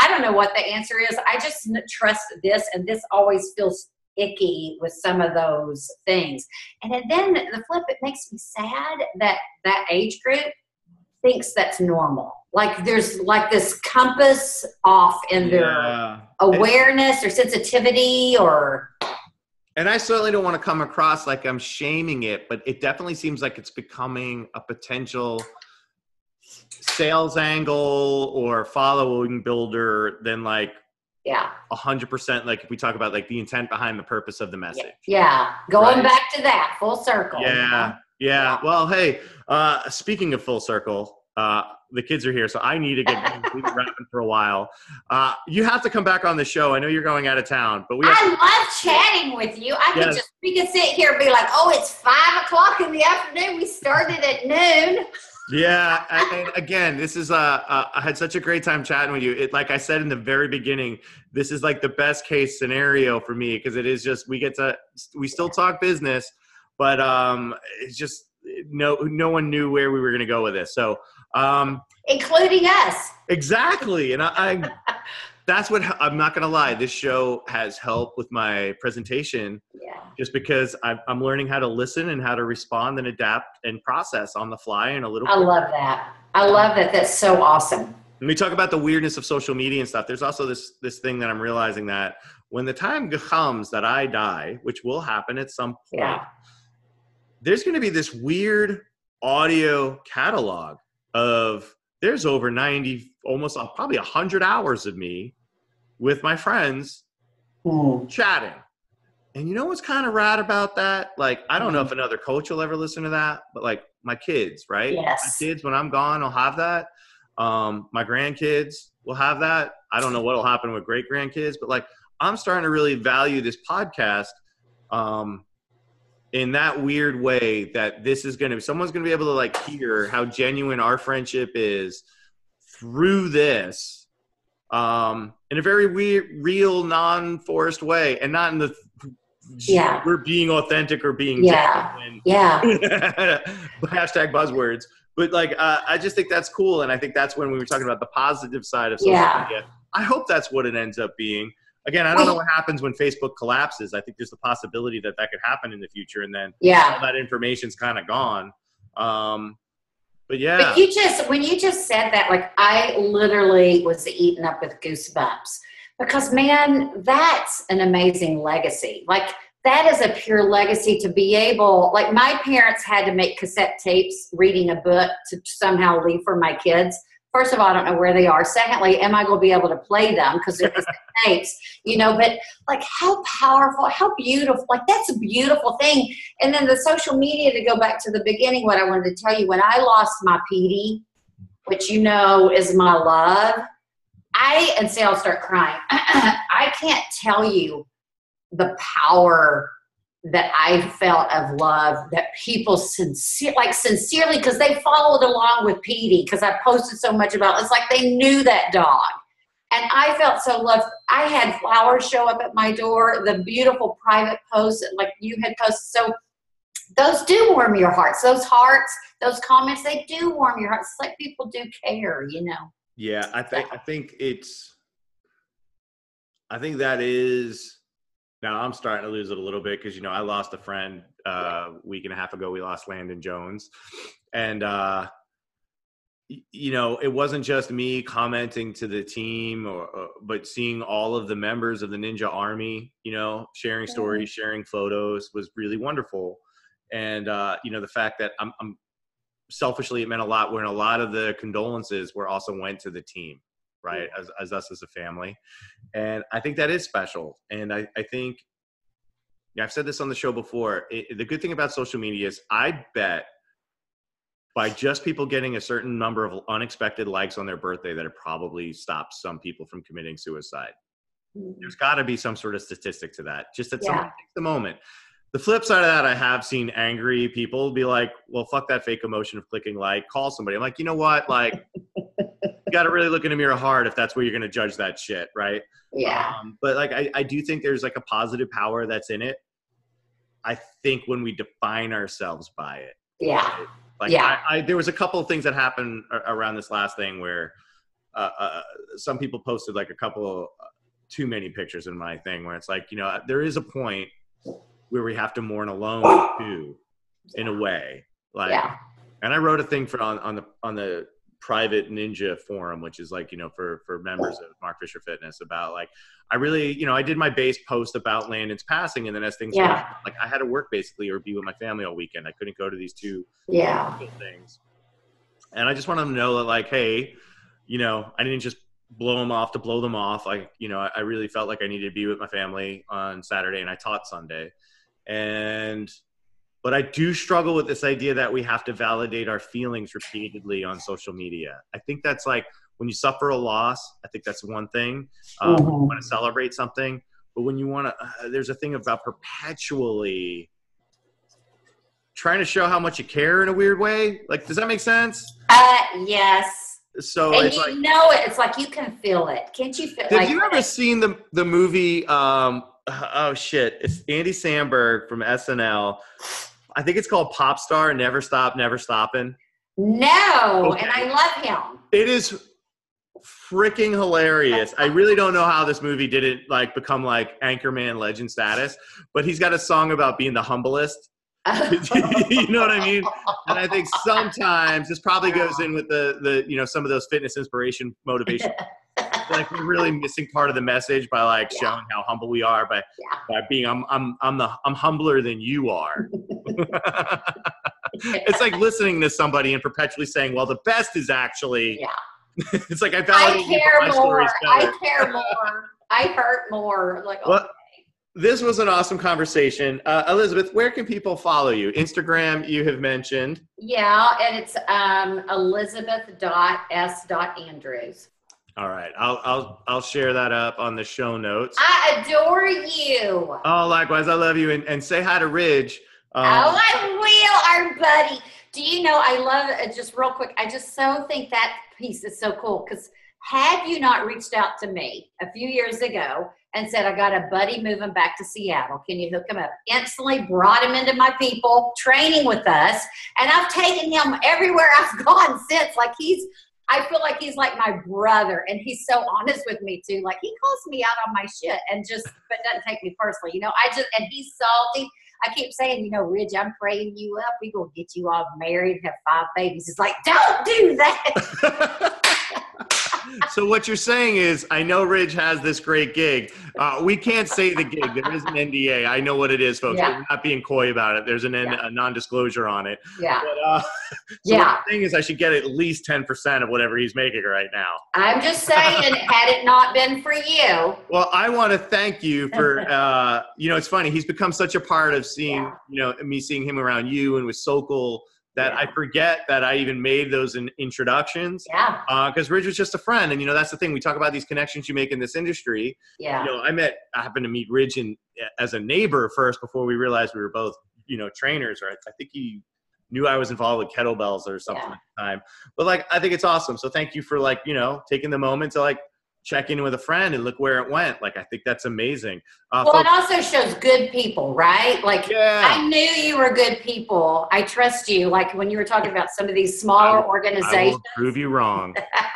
i don't know what the answer is. I just trust this and this always feels icky with some of those things. And then the flip it makes me sad that that age group thinks that's normal like there's like this compass off in their Yeah. awareness or sensitivity or And I certainly don't want to come across like I'm shaming it, but it definitely seems like it's becoming a potential sales angle or following builder than like yeah a hundred percent like if we talk about like the intent behind the purpose of the message. yeah going Right. back to that full circle Yeah, yeah. Well, hey, uh, speaking of full circle, uh, the kids are here, so I need to get wrapping for a while. Uh, you have to come back on the show. I know you're going out of town, but we I love chatting with you. I could Yes. just we could sit here and be like, "Oh, it's five o'clock in the afternoon. We started at noon." Yeah, and, and again, this is uh, uh, I had such a great time chatting with you. It, like I said in the very beginning, this is like the best case scenario for me because it is just we get to we still talk business, but um, it's just no no one knew where we were going to go with this. So um, including us. exactly, and I, I that's what I'm not going to lie. This show has helped with my presentation Yeah. just because I'm, I'm learning how to listen and how to respond and adapt and process on the fly and a little. I love that. I love that. That's so awesome. When we talk about the weirdness of social media and stuff, there's also this this thing that I'm realizing that when the time comes that I die, which will happen at some point, Yeah. There's going to be this weird audio catalog of there's over 90, almost uh, probably 100 hours of me with my friends Hmm. chatting. And you know what's kind of rad about that? Like, I don't know if another coach will ever listen to that, but like my kids, right? Yes. My kids, when I'm gone, I'll have that. Um, my grandkids will have that. I don't know what'll happen with great grandkids, but like I'm starting to really value this podcast um, in that weird way that this is going to, someone's going to be able to like hear how genuine our friendship is through this um, in a very weird, real, non-forced way, and not in the Yeah. we're being authentic or being Yeah. genuine. Yeah. hashtag buzzwords. But like, uh, I just think that's cool, and I think that's when we were talking about the positive side of social Yeah. media. I hope that's what it ends up being. Again, I don't know what happens when Facebook collapses. I think there's the possibility that that could happen in the future, and then all Yeah. that information's kind of gone. Um, but yeah, But you just when you just said that, like I literally was eaten up with goosebumps because man, that's an amazing legacy. Like that is a pure legacy to be able like my parents had to make cassette tapes reading a book to somehow leave for my kids first of all, I don't know where they are. Secondly, am I going to be able to play them because they're tapes, you know? But like, how powerful, how beautiful! Like that's a beautiful thing. And then the social media. To go back to the beginning, what I wanted to tell you when I lost my Petey, which you know is my love. I and say I'll start crying. I can't tell you the power that I felt of love that people sincere, like sincerely, because they followed along with Petey, because I posted so much about. It's like they knew that dog, and I felt so loved. I had flowers show up at my door, the beautiful private posts, and like you had posted. So those do warm your hearts. Those hearts, those comments, they do warm your hearts. It's like people do care, you know. Yeah, I think I think it's. I think that is now I'm starting to lose it a little bit because you know I lost a friend uh, a week and a half ago. We lost Landon Jones, and uh, you know it wasn't just me commenting to the team, or, or, but seeing all of the members of the Ninja Army, you know, sharing stories, sharing photos was really wonderful. And uh, you know the fact that I'm, I'm selfishly it meant a lot when a lot of the condolences were also went to the team right as, as us as a family and i think that is special and i, I think yeah, i've said this on the show before it, the good thing about social media is i bet by just people getting a certain number of unexpected likes on their birthday that it probably stops some people from committing suicide mm-hmm. there's got to be some sort of statistic to that just at yeah. some the moment the flip side of that, I have seen angry people be like, well, fuck that fake emotion of clicking like, call somebody. I'm like, you know what? Like, got to really look in the mirror hard if that's where you're going to judge that shit, right? Yeah. Um, but like, I, I do think there's like a positive power that's in it. I think when we define ourselves by it. Yeah. Right? Like, yeah. I, I, there was a couple of things that happened around this last thing where uh, uh, some people posted like a couple uh, too many pictures in my thing where it's like, you know, there is a point where we have to mourn alone too, in a way. Like, yeah. and I wrote a thing for on, on the on the private ninja forum which is like you know for for members of mark fisher fitness about like i really you know i did my base post about landon's passing and then as things yeah. like i had to work basically or be with my family all weekend. I couldn't go to these two yeah. things. And i just wanted them to know that like hey you know i didn't just blow them off to blow them off. Like you know i really felt like i needed to be with my family on saturday and i taught sunday. And but I do struggle with this idea that we have to validate our feelings repeatedly on social media. I think that's like when you suffer a loss, I think that's one thing. Um, mm-hmm. You want to celebrate something, but when you want to, uh, there's a thing about perpetually trying to show how much you care in a weird way. Like, does that make sense? Uh, yes. So and you like, know it. It's like you can feel it. Can't you feel? Have like, you ever seen the the movie? Um, oh shit! It's Andy Samberg from SNL. I think it's called Pop Star. Never Stop, Never Stopping. No, okay. and I love him. It is freaking hilarious. I really don't know how this movie didn't like become like Anchorman legend status, but he's got a song about being the humblest. you know what I mean? And I think sometimes this probably goes in with the the you know some of those fitness inspiration motivation like we're really missing part of the message by like yeah. showing how humble we are by yeah. by being I'm I'm I'm the I'm humbler than you are. it's like listening to somebody and perpetually saying, "Well, the best is actually." Yeah. it's like I validate I care more. I care more. I hurt more. Like well, okay. This was an awesome conversation. Uh, Elizabeth, where can people follow you? Instagram, you have mentioned. Yeah, and it's um, elizabeth.s.andrews. All right, I'll I'll I'll share that up on the show notes. I adore you. Oh, likewise, I love you, and, and say hi to Ridge. Um, oh, I will, our buddy. Do you know? I love it. Just real quick, I just so think that piece is so cool because had you not reached out to me a few years ago and said, I got a buddy moving back to Seattle. Can you hook him up? Instantly brought him into my people, training with us. And I've taken him everywhere I've gone since. Like he's I feel like he's like my brother, and he's so honest with me too. Like he calls me out on my shit, and just but doesn't take me personally. You know, I just and he's salty. I keep saying, you know, Ridge, I'm praying you up. We gonna get you all married, have five babies. It's like, don't do that. so what you're saying is, I know Ridge has this great gig. Uh, we can't say the gig. There is an NDA. I know what it is, folks. Yeah. We're not being coy about it. There's an N- Yeah. a non-disclosure on it. Yeah. But, uh, so Yeah. what I'm is, I should get at least 10% of whatever he's making right now. I'm just saying, had it not been for you, Well, I want to thank you for, uh, you know, it's funny. He's become such a part of seeing, Yeah. you know, me seeing him around you and with Sokol that Yeah. I forget that I even made those in introductions. yeah, uh, Because Ridge was just a friend, and you know that's the thing. We talk about these connections you make in this industry. yeah, You know, I met, I happened to meet Ridge in, as a neighbor first before we realized we were both, you know, trainers. Or I, I think he knew I was involved with kettlebells or something Yeah. at the time. But like, I think it's awesome. So thank you for like, you know, taking the moment to like check in with a friend and look where it went. Like, I think that's amazing. Uh, Well, it also shows good people, right? Like, yeah. I knew you were good people. I trust you. Like when you were talking about some of these smaller I organizations. prove you wrong.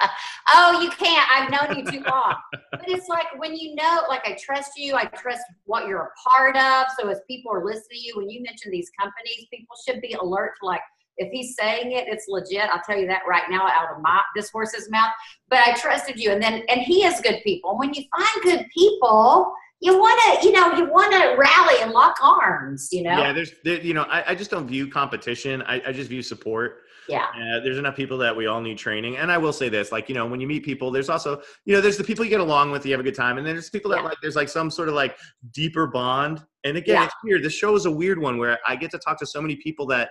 oh, you can't. I've known you too long. but it's like when you know, like I trust you, I trust what you're a part of. So as people are listening to you, when you mention these companies, people should be alert to like, if he's saying it, it's legit. I'll tell you that right now out of my this horse's mouth. But I trusted you, and then and he is good people. When you find good people, you want to, you know, you want to rally and lock arms. You know, Yeah, there's, there, you know, I, I just don't view competition. I, I just view support. yeah, Uh, there's enough people that we all need training. And I will say this, like, you know, when you meet people, there's also, you know, there's the people you get along with, you have a good time. And then there's people that Yeah. like, there's like some sort of like deeper bond. And again, Yeah. it's weird. This show is a weird one where I get to talk to so many people that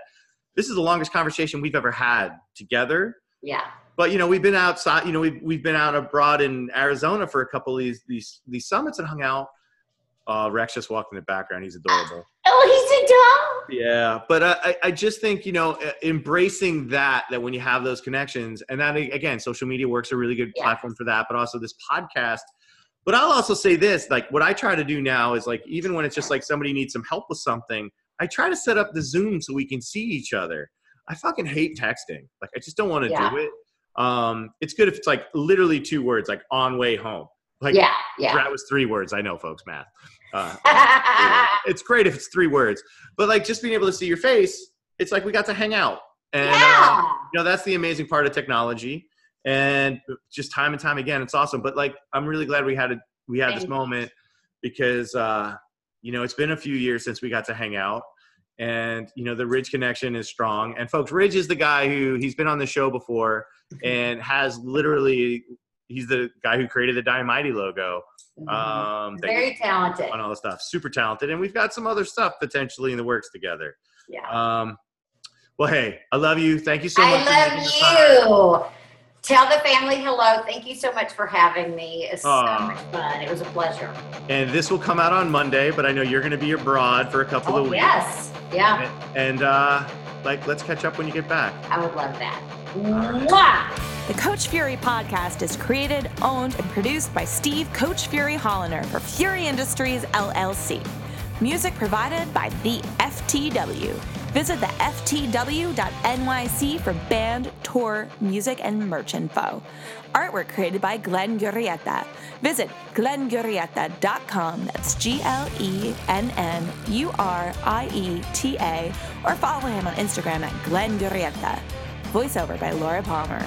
this is the longest conversation we've ever had together. yeah, But, you know, we've been outside, you know, we've, we've been out abroad in Arizona for a couple of these, these, these summits and hung out. Uh, Rex just walked in the background. He's adorable. Oh, he's a dog. Yeah, but I, I- just think you know embracing that that when you have those connections, and that again, social media works a really good Yeah. platform for that. But also this podcast. But I'll also say this: like what I try to do now is like even when it's just like somebody needs some help with something, I try to set up the Zoom so we can see each other. I fucking hate texting. Like I just don't want to Yeah. do it. Um, it's good if it's like literally two words, like on way home. Like yeah, yeah. that was three words. I know, folks, math. Uh, it's great if it's three words, but like just being able to see your face, it's like we got to hang out. And yeah. you know, that's the amazing part of technology. And just time and time again, it's awesome. But like, I'm really glad we had a, we had this moment because uh, you know it's been a few years since we got to hang out, and you know the Ridge connection is strong. And folks, Ridge is the guy who he's been on the show before and has literally he's the guy who created the Dynamite logo. Um, Very talented. on all the stuff. Super talented, and we've got some other stuff potentially in the works together. Yeah. Um, well, hey, I love you. Thank you so much. I for making time. love you. Tell the family hello. Thank you so much for having me. It's so much fun. It was a pleasure. And this will come out on Monday, but I know you're going to be abroad for a couple Oh, of weeks. yes. Yeah, And, and uh, like, let's catch up when you get back. I would love that. right. The Coach Fury podcast is created, owned, and produced by Steve Coach Fury Holiner for Fury Industries LLC. Music provided by the FTW. Visit the FTW.nyc for band, tour, music, and merch info. Artwork created by Glenn Gurrieta. Visit glenngurrieta.com. That's G L E N N U R I E T A. Or follow him on Instagram at Glenn Gurrieta. Voiceover by Laura Palmer.